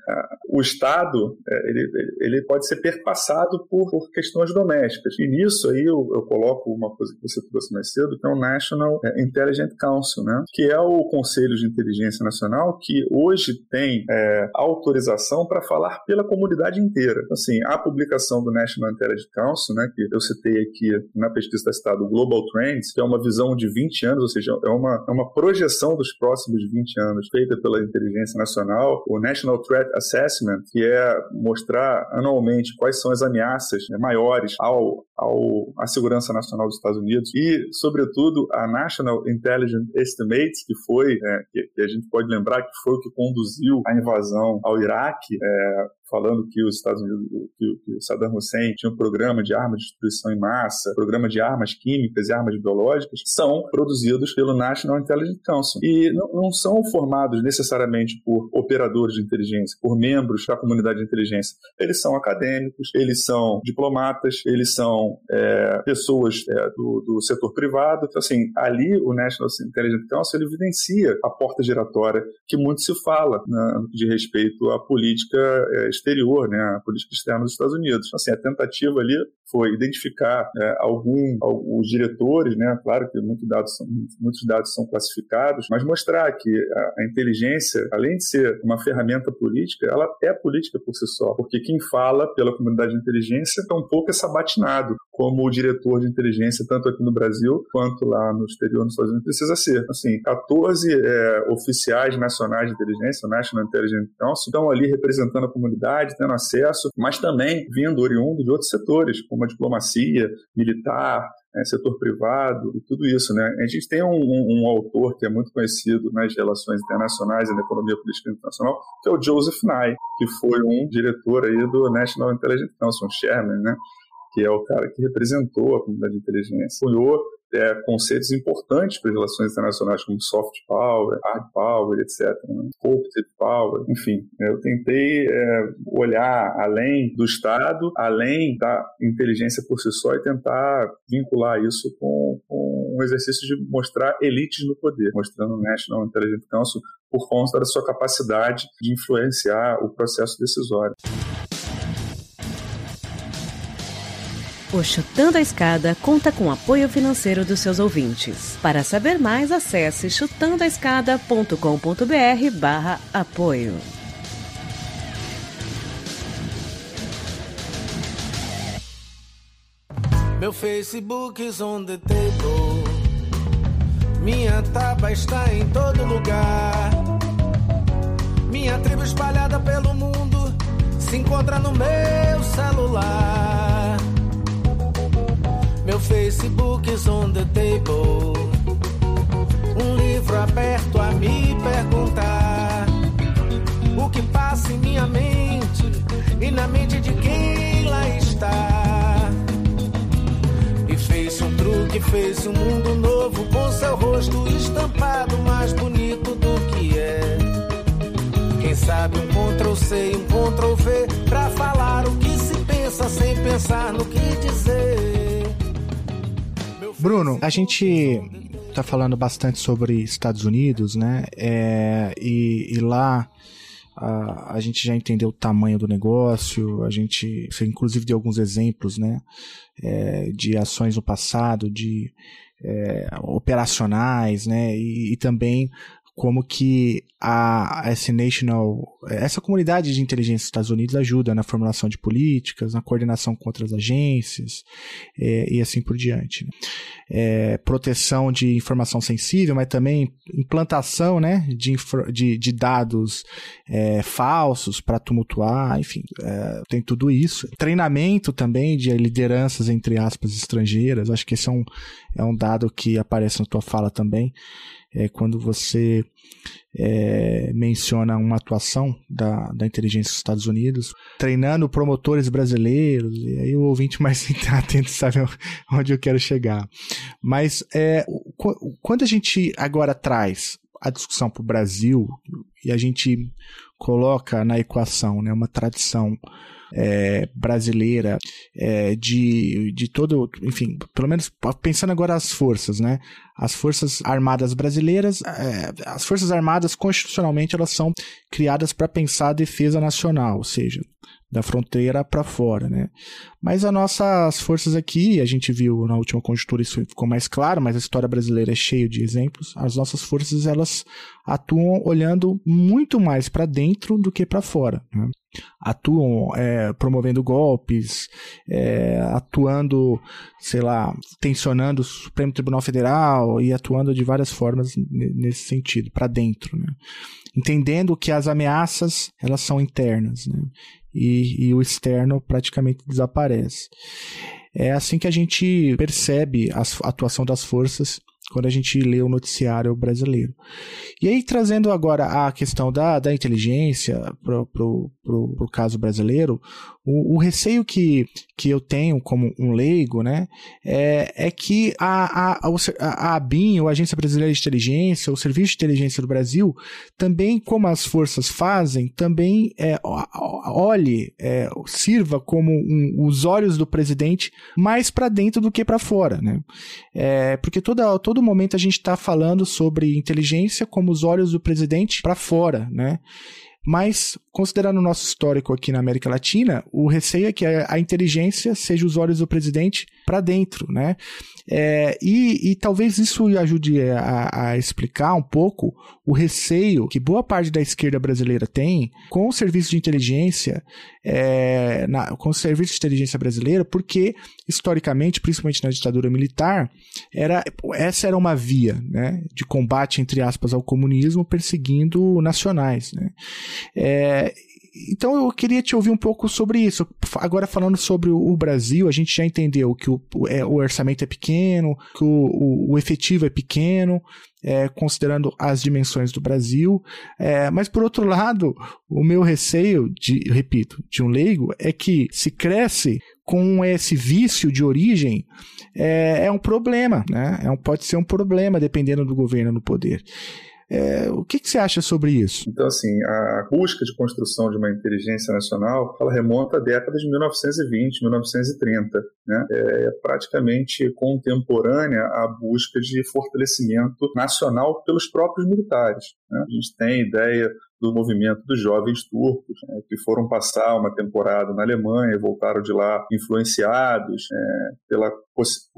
o Estado é, ele, ele pode ser perpassado por, por questões domésticas. E nisso aí eu, eu, coloco uma coisa que você trouxe mais cedo, que é o National é, Intelligence Council, né? que é o Conselho de Inteligência Nacional que hoje tem é, autorização para falar pela comunidade inteira. Assim, a publicação do National Intelligence Council, né, que eu citei aqui na pesquisa da Estado Global Trends, que é uma visão de 20 anos, ou seja, é uma, é uma projeção dos próximos 20 anos feita pela Inteligência Nacional, o National Threat Assessment, que é mostrar anualmente quais são as ameaças né, maiores ao, ao, à segurança nacional dos Estados Unidos e, sobretudo, a National Intelligence Estimates, que foi, é, que, a gente pode lembrar que foi o que conduziu a invasão ao Iraque, é, falando que os Estados Unidos, que, que Saddam Hussein tinha um programa de armas de destruição em massa, programa de armas químicas e armas biológicas, são produzidos pelo National Intelligence Council. E não, não são formados necessariamente por operadores de inteligência, por membros da comunidade de inteligência. Eles são acadêmicos, eles são diplomatas, eles são é, pessoas é, do, do, setor privado. Então, assim, ali o National Intelligence Council evidencia a porta giratória que muito se fala né, de respeito à política é, exterior, né, a política externa dos Estados Unidos. Assim, a tentativa ali foi identificar é, algum, alguns diretores, né, claro que muitos dados, são, muitos dados são classificados, mas mostrar que a, a inteligência, além de ser uma ferramenta política, ela é política por si só, porque quem fala pela comunidade de inteligência é um pouco sabatinado como o diretor de inteligência, tanto aqui no Brasil quanto lá no exterior, nos Estados Unidos, precisa ser. Assim, 14 é, oficiais nacionais de inteligência, National Intelligence Council, estão ali representando a comunidade, tendo acesso, mas também vindo oriundo de outros setores, como a diplomacia, militar, é, setor privado e tudo isso. Né? A gente tem um, um, um, autor que é muito conhecido nas relações internacionais e na economia política internacional, que é o Joseph Nye, que foi um diretor aí do National Intelligence Council, chairman, né? que é o cara que representou a comunidade de inteligência, olhou é, conceitos importantes para as relações internacionais, como soft power, hard power, etc. Né? Cooperative power, enfim. Eu tentei é, olhar além do Estado, além da inteligência por si só e tentar vincular isso com, com um exercício de mostrar elites no poder, mostrando o National Intelligence Council por conta da sua capacidade de influenciar o processo decisório. O Chutando a Escada conta com apoio financeiro dos seus ouvintes. Para saber mais, acesse chutandoaescada.com.br barra apoio. Meu Facebook is on the table. Minha taba está em todo lugar. Minha tribo espalhada pelo mundo se encontra no meu celular. Meu Facebook is on the table. Um livro aberto a me perguntar o que passa em minha mente e na mente de quem lá está. E fez um truque, fez um mundo novo com seu rosto estampado mais bonito do que é. Quem sabe um Ctrl C, um Ctrl V pra falar o que se pensa sem pensar no que dizer. Bruno, a gente tá falando bastante sobre Estados Unidos, né? É, e, e, lá a, a, gente já entendeu o tamanho do negócio, a gente, inclusive deu alguns exemplos, né? É, de ações no passado, de é, operacionais, né? E, e também como que a, essa national, essa comunidade de inteligência dos Estados Unidos ajuda na formulação de políticas, na coordenação com outras agências é, e assim por diante. Né? É, proteção de informação sensível, mas também implantação né, de, de, de dados é, falsos para tumultuar, enfim, é, tem tudo isso. Treinamento também de lideranças, entre aspas, estrangeiras, acho que esse é um, é um dado que aparece na tua fala também é quando você é, menciona uma atuação da, da inteligência dos Estados Unidos, treinando promotores brasileiros, e aí o ouvinte mais atento sabe onde eu quero chegar. Mas é, quando a gente agora traz a discussão para o Brasil e a gente coloca na equação né, uma tradição é, brasileira, é, de, de todo, enfim, pelo menos pensando agora as forças, né? As forças armadas brasileiras, é, as forças armadas constitucionalmente elas são criadas para pensar a defesa nacional, ou seja, da fronteira para fora, né? Mas as nossas forças aqui, a gente viu na última conjuntura isso ficou mais claro, mas a história brasileira é cheia de exemplos. As nossas forças elas atuam olhando muito mais para dentro do que para fora. Né? Atuam é, promovendo golpes, é, atuando, sei lá, tensionando o Supremo Tribunal Federal e atuando de várias formas nesse sentido, para dentro. Né? Entendendo que as ameaças elas são internas. Né? E, e o externo praticamente desaparece. É assim que a gente percebe a atuação das forças quando a gente lê o noticiário brasileiro. E aí, trazendo agora a questão da, da inteligência para o caso brasileiro, o, o, receio que, que eu tenho como um leigo né, é, é que a, a, a, ABIN, ou Agência Brasileira de Inteligência, o Serviço de Inteligência do Brasil, também, como as forças fazem, também é, olhe, é, sirva como um, os olhos do presidente mais para dentro do que para fora. Né? É, porque toda, todo momento a gente está falando sobre inteligência como os olhos do presidente para fora. Né? Mas, considerando o nosso histórico aqui na América Latina, o receio é que a, inteligência seja os olhos do presidente para dentro, né? É, e, e, talvez isso ajude a, a, explicar um pouco o receio que boa parte da esquerda brasileira tem com o serviço de inteligência, é, na, com o serviço de inteligência brasileira, porque historicamente, principalmente na ditadura militar, era, essa era uma via né, de combate, entre aspas, ao comunismo, perseguindo nacionais. Né? É, então eu queria te ouvir um pouco sobre isso. Agora falando sobre o Brasil, a gente já entendeu que o, é, o orçamento é pequeno, que o, o, o efetivo é pequeno, é, considerando as dimensões do Brasil. É, mas por outro lado, o meu receio, de, repito, de um leigo, é que se cresce com esse vício de origem é, é um problema, né? É um, pode ser um problema dependendo do governo no poder. É, o que, que, você acha sobre isso? Então, assim, a busca de construção de uma inteligência nacional, ela remonta à década de 1920, 1930, né? É praticamente contemporânea à busca de fortalecimento nacional pelos próprios militares. Né? A gente tem ideia do movimento dos jovens turcos, né, que foram passar uma temporada na Alemanha voltaram de lá influenciados é, pela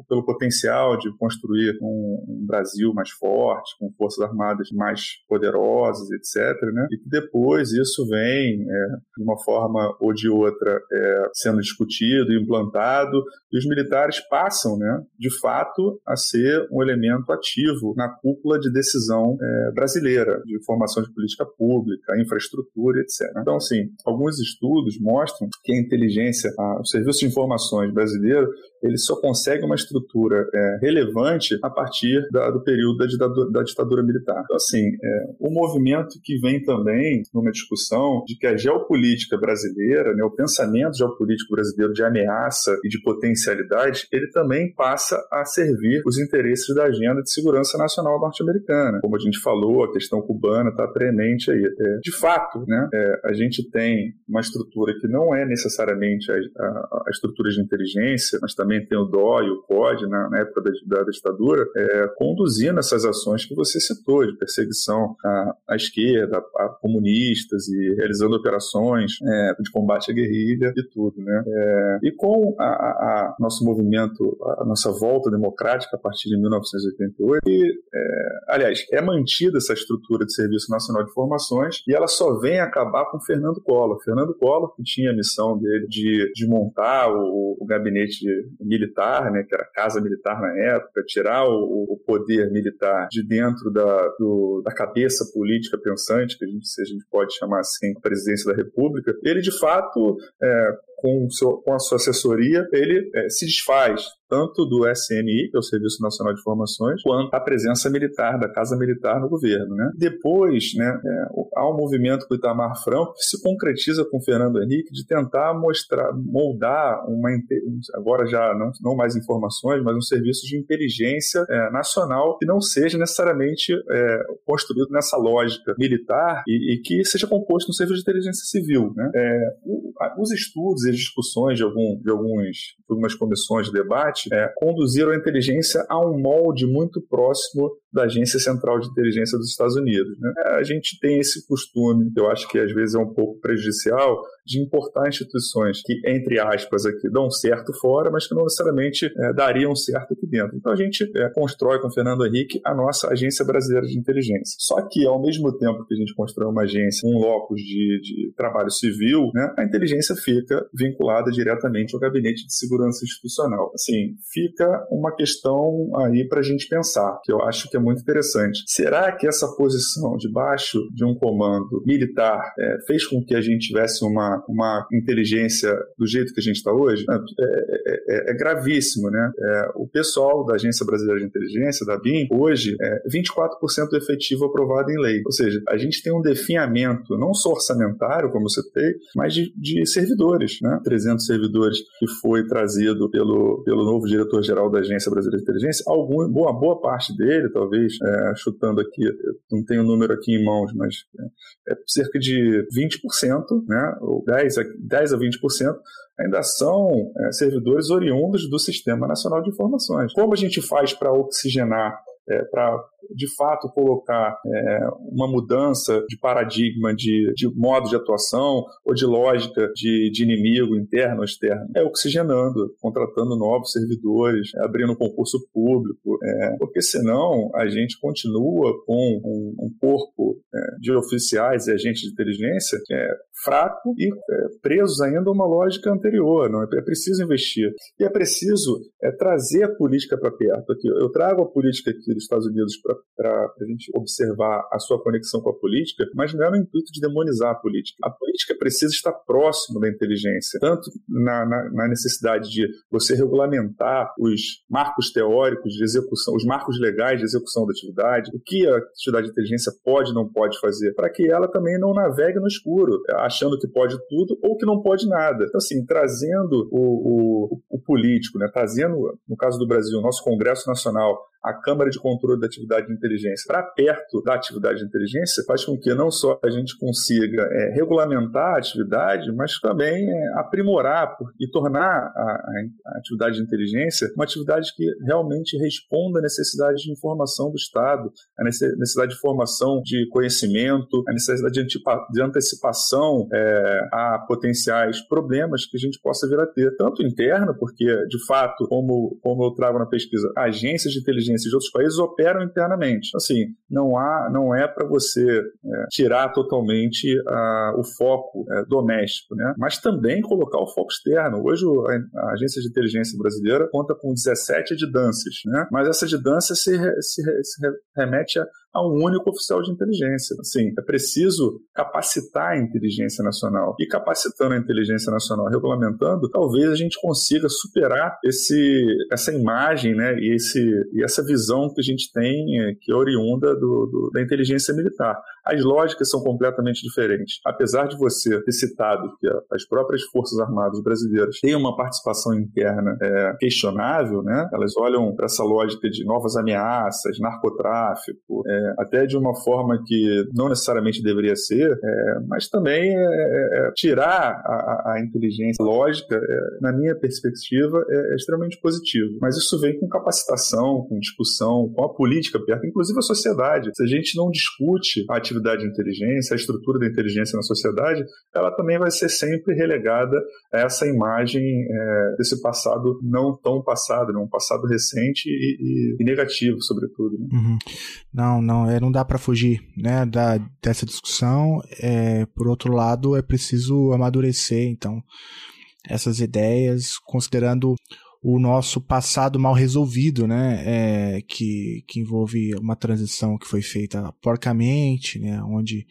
pelo potencial de construir um, um, Brasil mais forte, com forças armadas mais poderosas, etc. Né? E que depois isso vem, é, de uma forma ou de outra, é, sendo discutido implantado, e os militares passam, né, de fato, a ser um elemento ativo na cúpula de decisão é, brasileira, de formação de política pública, infraestrutura, etc. Então, assim, alguns estudos mostram que a inteligência, a, o serviço de informações brasileiro, ele só consegue uma estrutura é, relevante a partir da, do período da ditadura, da ditadura, militar. Então, assim, é, o movimento que vem também numa discussão de que a geopolítica brasileira, né, o pensamento geopolítico brasileiro de ameaça e de potencialidade, ele também passa a servir os interesses da agenda de segurança nacional norte-americana. Como a gente falou, a questão cubana está premente aí. É, de fato, né, é, a gente tem uma estrutura que não é necessariamente a, a, a estrutura de inteligência, mas também também tem o e o COD na, na época da, da ditadura, é, conduzindo essas ações que você citou, de perseguição à, à esquerda, a, a, comunistas e realizando operações é, de combate à guerrilha e tudo. Né? É, e com a, a, nosso movimento, a nossa volta democrática a partir de 1988, e, é, aliás, é mantida essa estrutura de Serviço Nacional de Informações e ela só vem acabar com Fernando Collor. Fernando Collor, que tinha a missão dele de, de montar o, o gabinete militar, né, que era casa militar na época, tirar o, o poder militar de dentro da, do, da cabeça política pensante, que a gente, se a gente pode chamar assim, presidência da República, ele de fato é, com, seu, com, a sua assessoria, ele é, se desfaz tanto do SNI, que é o Serviço Nacional de Informações, quanto a presença militar, da Casa Militar no governo. Né? Depois, né, é, há um movimento com o Itamar Franco que se concretiza com o Fernando Henrique de tentar mostrar, moldar uma, agora já não, não mais informações, mas um serviço de inteligência é, nacional que não seja necessariamente é, construído nessa lógica militar e, e, que seja composto no serviço de inteligência civil. Né? É, o, os estudos e discussões de, algum, de alguns, de algumas comissões de debate é, conduziram a inteligência a um molde muito próximo da Agência Central de Inteligência dos Estados Unidos. Né? A gente tem esse costume, eu acho que às vezes é um pouco prejudicial, de importar instituições que, entre aspas, aqui dão certo fora, mas que não necessariamente é, dariam certo aqui dentro. Então a gente é, constrói com o Fernando Henrique a nossa Agência Brasileira de Inteligência. Só que, ao mesmo tempo que a gente constrói uma agência, um locus de, de trabalho civil, né, a inteligência fica vinculada diretamente ao Gabinete de Segurança Institucional. Assim, fica uma questão aí para a gente pensar, que eu acho que é muito interessante. Será que essa posição debaixo de um comando militar é, fez com que a gente tivesse uma uma, inteligência do jeito que a gente está hoje, é, é, é, é, gravíssimo, né? É, o pessoal da Agência Brasileira de Inteligência, da BIM, hoje é 24% do efetivo aprovado em lei. Ou seja, a gente tem um definhamento não só orçamentário, como você tem, mas de, de servidores, né? 300 servidores que foi trazido pelo, pelo novo diretor-geral da Agência Brasileira de Inteligência, algum, boa, boa parte dele, talvez, é, chutando aqui, não tenho o número aqui em mãos, mas é, é cerca de 20%, né? 10 a, 10 a 20%, ainda são é, servidores oriundos do Sistema Nacional de Informações. Como a gente faz para oxigenar é, para de fato colocar é, uma mudança de paradigma, de, de modo de atuação ou de lógica de, de inimigo interno ou externo. É oxigenando, contratando novos servidores, abrindo concurso público, é, porque senão a gente continua com um, um corpo é, de oficiais e agentes de inteligência é, fraco e é, presos ainda a uma lógica anterior. Não é? é preciso investir e é preciso trazer a política para perto. Aqui, eu trago a política aqui dos Estados Unidos para a gente observar a sua conexão com a política, mas não é no intuito de demonizar a política. A política precisa estar próximo da inteligência, tanto na, na, na necessidade de você regulamentar os marcos teóricos de execução, os marcos legais de execução da atividade, o que a atividade de inteligência pode e não pode fazer, para que ela também não navegue no escuro. Achando que pode tudo ou que não pode nada. Então, assim, trazendo o, o, o político, né, trazendo, no caso do Brasil, o nosso Congresso Nacional, a Câmara de Controle da Atividade de Inteligência para perto da atividade de inteligência, faz com que não só a gente consiga é, regulamentar a atividade, mas também é, aprimorar e tornar a, a, atividade de inteligência uma atividade que realmente responda à necessidade de informação do Estado, a necessidade de formação de conhecimento, a necessidade de, de antecipação é, a potenciais problemas que a gente possa vir a ter, tanto interna, porque, de fato, como, como eu trago na pesquisa, agências de inteligência de outros países operam internamente. Assim, não há, não é para você é, tirar totalmente a, o foco é, doméstico, né? Mas também colocar o foco externo. Hoje a, a, agência de inteligência brasileira conta com 17 edidâncias, né? Mas essa edidância se, se, se remete a a um único oficial de inteligência. Assim, é preciso capacitar a inteligência nacional. E capacitando a inteligência nacional, regulamentando, talvez a gente consiga superar esse, essa imagem né, e, esse, e essa visão que a gente tem, é, que é oriunda do, do, da inteligência militar. As lógicas são completamente diferentes. Apesar de você ter citado que as próprias Forças Armadas brasileiras têm uma participação interna é, questionável, né? elas olham para essa lógica de novas ameaças, narcotráfico, é, até de uma forma que não necessariamente deveria ser, é, mas também é, é, é tirar a, a, inteligência lógica, é, na minha perspectiva, é, extremamente positivo. Mas isso vem com capacitação, com discussão, com a política perto, inclusive a sociedade. Se a gente não discute a atividade de inteligência, a estrutura da inteligência na sociedade, ela também vai ser sempre relegada a essa imagem desse passado não tão passado, né? um passado recente e, e, e negativo, sobretudo. Né? Uhum. Não, não não, é, não dá para fugir né, da, dessa discussão. É, por outro lado, é preciso amadurecer, então, essas ideias, considerando o nosso passado mal resolvido, né, é, que, que envolve uma transição que foi feita porcamente, né, onde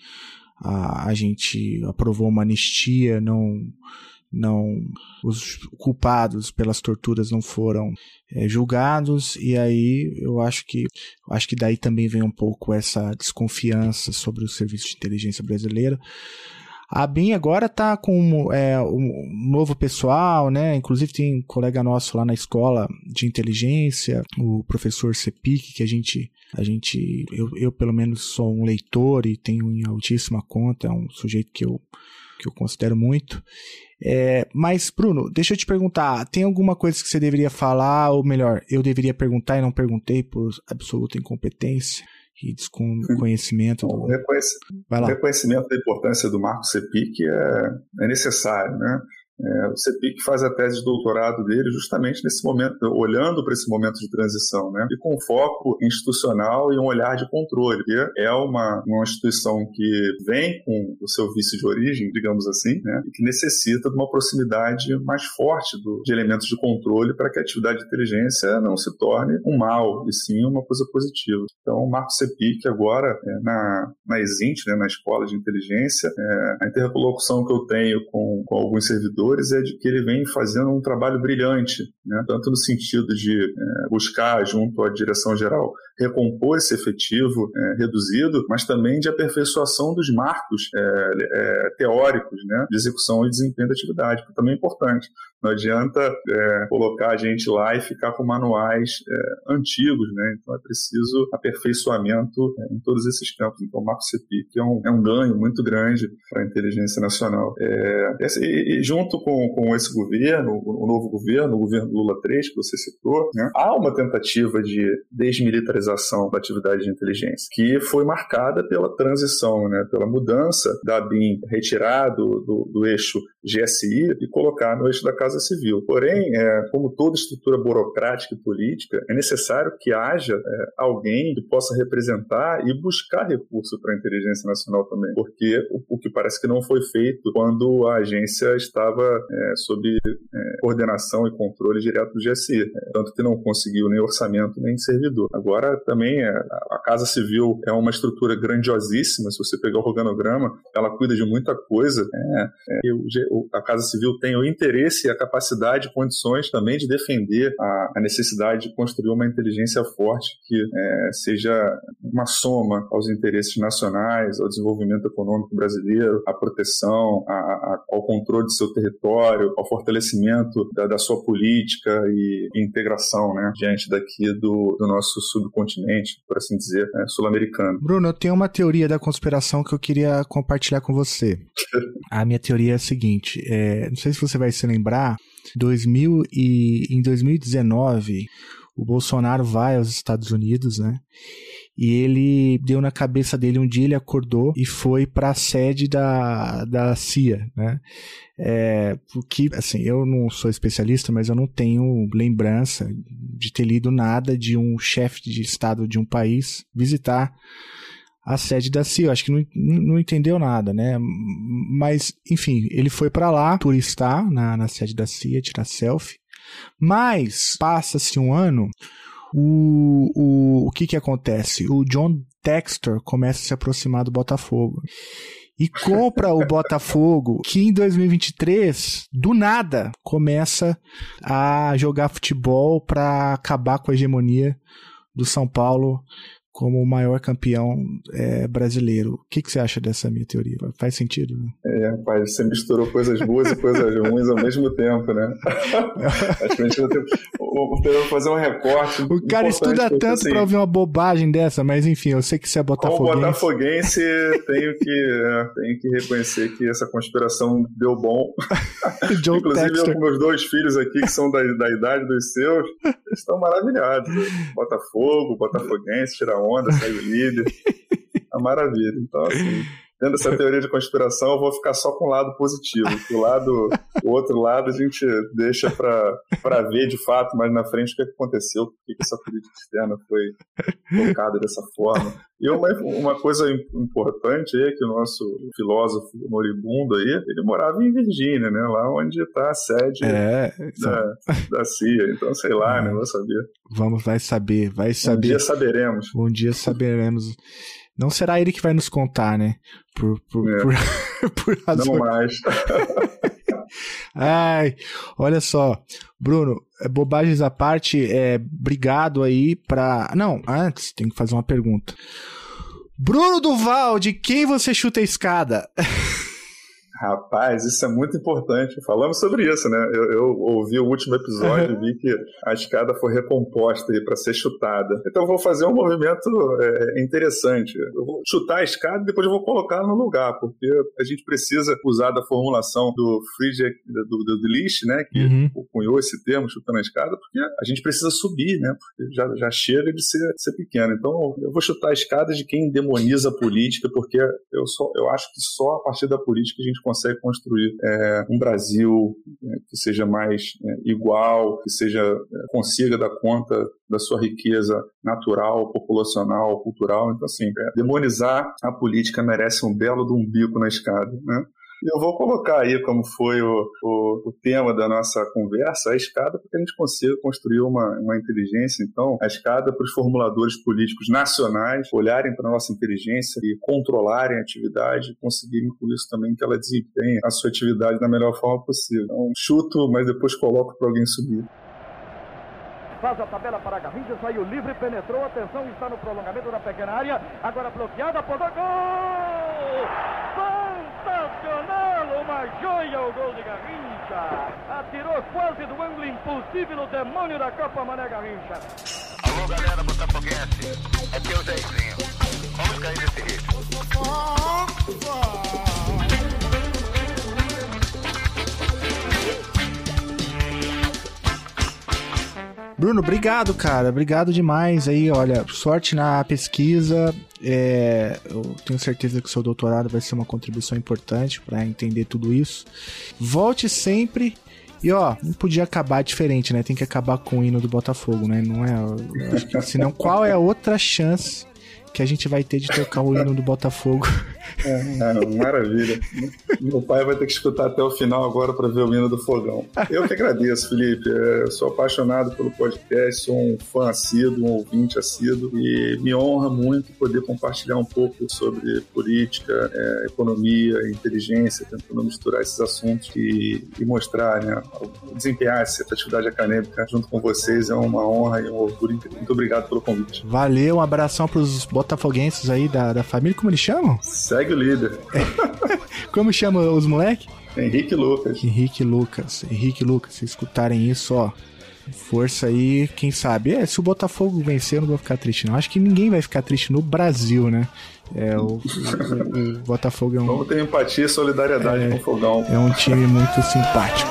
a, a gente aprovou uma anistia, não não os culpados pelas torturas não foram é, julgados e aí eu acho que acho que daí também vem um pouco essa desconfiança sobre o serviço de inteligência brasileiro a BIM agora está com é, um novo pessoal, né? Inclusive tem um colega nosso lá na escola de inteligência, o professor Cepic, que a gente, a gente eu, eu pelo menos sou um leitor e tenho em altíssima conta, é um sujeito que eu que eu considero muito. É, mas, Bruno, deixa eu te perguntar: tem alguma coisa que você deveria falar, ou melhor, eu deveria perguntar e não perguntei por absoluta incompetência? e desconhecimento. Do... O reconhecimento da importância do Marco Cepic é, é necessário, né? É, o CEPIC faz a tese de doutorado dele justamente nesse momento, olhando para esse momento de transição, né? E com foco institucional e um olhar de controle. É uma, uma instituição que vem com o seu vício de origem, digamos assim, né? E que necessita de uma proximidade mais forte do, de elementos de controle para que a atividade de inteligência não se torne um mal, e sim uma coisa positiva. Então, o Marco CEPIC agora, é, na, na ESINT, né, na Escola de Inteligência, é, a interlocução que eu tenho com, com alguns servidores é de que ele vem fazendo um trabalho brilhante, né? tanto no sentido de é, buscar, junto à direção geral, recompor esse efetivo é, reduzido, mas também de aperfeiçoação dos marcos é, é teóricos né? de execução e desempenho da atividade, que também é importante. Não adianta é, colocar a gente lá e ficar com manuais é, antigos, né? então é preciso aperfeiçoamento em todos esses campos. Então, o Marco CEPIC é um, é um ganho muito grande para a inteligência nacional. e, e junto junto com, com esse governo, o novo governo, o governo Lula 3, que você citou, né, há uma tentativa de desmilitarização da atividade de inteligência, que foi marcada pela transição, né, pela mudança da BIM retirado do, do eixo GSI e colocar no eixo da Casa Civil. Porém, é, como toda estrutura burocrática e política, é necessário que haja é, alguém que possa representar e buscar recurso para a inteligência nacional também, porque o, o, que parece que não foi feito quando a agência estava é, sob é, coordenação e controle direto do GSI, é, tanto que não conseguiu nem orçamento nem servidor. Agora também é, a Casa Civil é uma estrutura grandiosíssima, se você pegar o organograma, ela cuida de muita coisa. É, o, a Casa Civil tem o interesse e a capacidade e condições também de defender a, a necessidade de construir uma inteligência forte que é, seja uma soma aos interesses nacionais, ao desenvolvimento econômico brasileiro, à proteção, a, a, ao controle do seu território, ao fortalecimento da, da sua política e, e, integração né, diante daqui do, do nosso subcontinente, por assim dizer, né, sul-americano. Bruno, eu tenho uma teoria da conspiração que eu queria compartilhar com você. a minha teoria é a seguinte: é, não sei se você vai se lembrar, 2000 e, em 2019 o Bolsonaro vai aos Estados Unidos, né? E ele deu na cabeça dele um dia, ele acordou e foi para a sede da, da CIA, né? É, porque, assim, eu não sou especialista, mas eu não tenho lembrança de ter lido nada de um chefe de Estado de um país visitar a sede da CIA. Eu acho que não, não entendeu nada, né? Mas, enfim, ele foi para lá turistar na, na sede da CIA, tirar selfie. Mas, passa-se um ano, o, o, o que que acontece? O John Textor começa a se aproximar do Botafogo e compra o Botafogo, que em 2023, do nada, começa a jogar futebol para acabar com a hegemonia do São Paulo como o maior campeão é, brasileiro. O que, que você acha dessa minha teoria? Faz sentido, né? É, rapaz, você misturou coisas boas e coisas ruins ao mesmo tempo, né? Acho que a gente vai ter vou fazer um recorte. O cara estuda tanto assim, pra ouvir uma bobagem dessa, mas enfim, eu sei que você é botafoguense. Como botafoguense, tenho que, é, tenho que reconhecer que essa conspiração deu bom. Inclusive, Texter. eu com meus dois filhos aqui, que são da, da idade dos seus, estão maravilhados. Botafogo, botafoguense, tira onda, sai o líder. É maravilha. Então, assim, dentro dessa teoria de conspiração, eu vou ficar só com o lado positivo. O lado, o outro lado a gente deixa para ver de fato mais na frente o que aconteceu, por que essa política externa foi colocada dessa forma. E uma, uma coisa importante é que o nosso filósofo moribundo aí, ele morava em Virgínia, né? Lá onde está a sede é, da, da CIA. Então, sei lá, é. né? Vou saber. Vamos, vai saber, vai saber. Um dia saberemos. Um dia saberemos. Não será ele que vai nos contar, né? Por, por, é. por, por razões. Não mais. Ai, olha só, Bruno, é, bobagens à parte, é, obrigado aí pra. Não, antes tem que fazer uma pergunta. Bruno Duval, de quem você chuta a escada? Rapaz, isso é muito importante. Falamos sobre isso, né? Eu, eu ouvi o último episódio e vi que a escada foi recomposta para ser chutada. Então eu vou fazer um movimento é, interessante. Eu vou chutar a escada e depois eu vou colocar no lugar, porque a gente precisa usar da formulação do Friedrich, do, do, do List, né? Que uhum. cunhou esse termo, chutando a escada, porque a gente precisa subir, né? Porque já, já chega de ser, ser pequeno. Então eu vou chutar a escada de quem demoniza a política, porque eu, só, eu acho que só a partir da política a gente consegue construir é, um Brasil é, que seja mais é, igual, que seja é, consiga dar conta da sua riqueza natural, populacional, cultural. Então, assim, é, demonizar a política merece um belo de um bico na escada, né? Eu vou colocar aí como foi o, o, o, tema da nossa conversa, a escada, para que a gente consiga construir uma, uma inteligência. Então, a escada para os formuladores políticos nacionais olharem para a nossa inteligência e controlarem a atividade conseguirem com isso também que ela desempenhe a sua atividade da melhor forma possível. Então, chuto, mas depois coloco para alguém subir. Faz a tabela para Garrincha, saiu livre, penetrou, atenção, está no prolongamento da pequena área, agora bloqueada, apontou, gol! Sensacional, uma joia o gol de Garrincha. Atirou quase do ângulo impossível o demônio da Copa Mané Garrincha. Alô, galera botafoguense, aqui é o Zezinho. Vamos cair nesse ritmo. Bruno, obrigado, cara. Obrigado demais aí. Olha, sorte na pesquisa. É, eu tenho certeza que o seu doutorado vai ser uma contribuição importante para entender tudo isso. Volte sempre. E ó, não podia acabar diferente, né? Tem que acabar com o hino do Botafogo, né? Não é. Senão, qual é a outra chance que a gente vai ter de tocar o hino do Botafogo É, maravilha. Meu pai vai ter que escutar até o final agora para ver o hino do fogão. Eu que agradeço, Felipe. É, eu sou apaixonado pelo podcast, sou um fã assíduo, um ouvinte assíduo e me honra muito poder compartilhar um pouco sobre política, é, economia, inteligência, tentando misturar esses assuntos e, e mostrar, né, desempenhar essa atividade acadêmica junto com vocês é uma honra e um orgulho. Muito obrigado pelo convite. Valeu, um abração para os botafoguenses aí da, da família, como eles chamam? Segue o líder. como chama os moleques? Henrique Lucas. Henrique Lucas. Henrique Lucas, se escutarem isso, ó. Força aí, quem sabe. É, se o Botafogo vencer, eu não vou ficar triste, não. Acho que ninguém vai ficar triste no Brasil, né? É, o, o, o Botafogo é um. Vamos ter empatia e solidariedade é, com o Fogão. É um time muito simpático.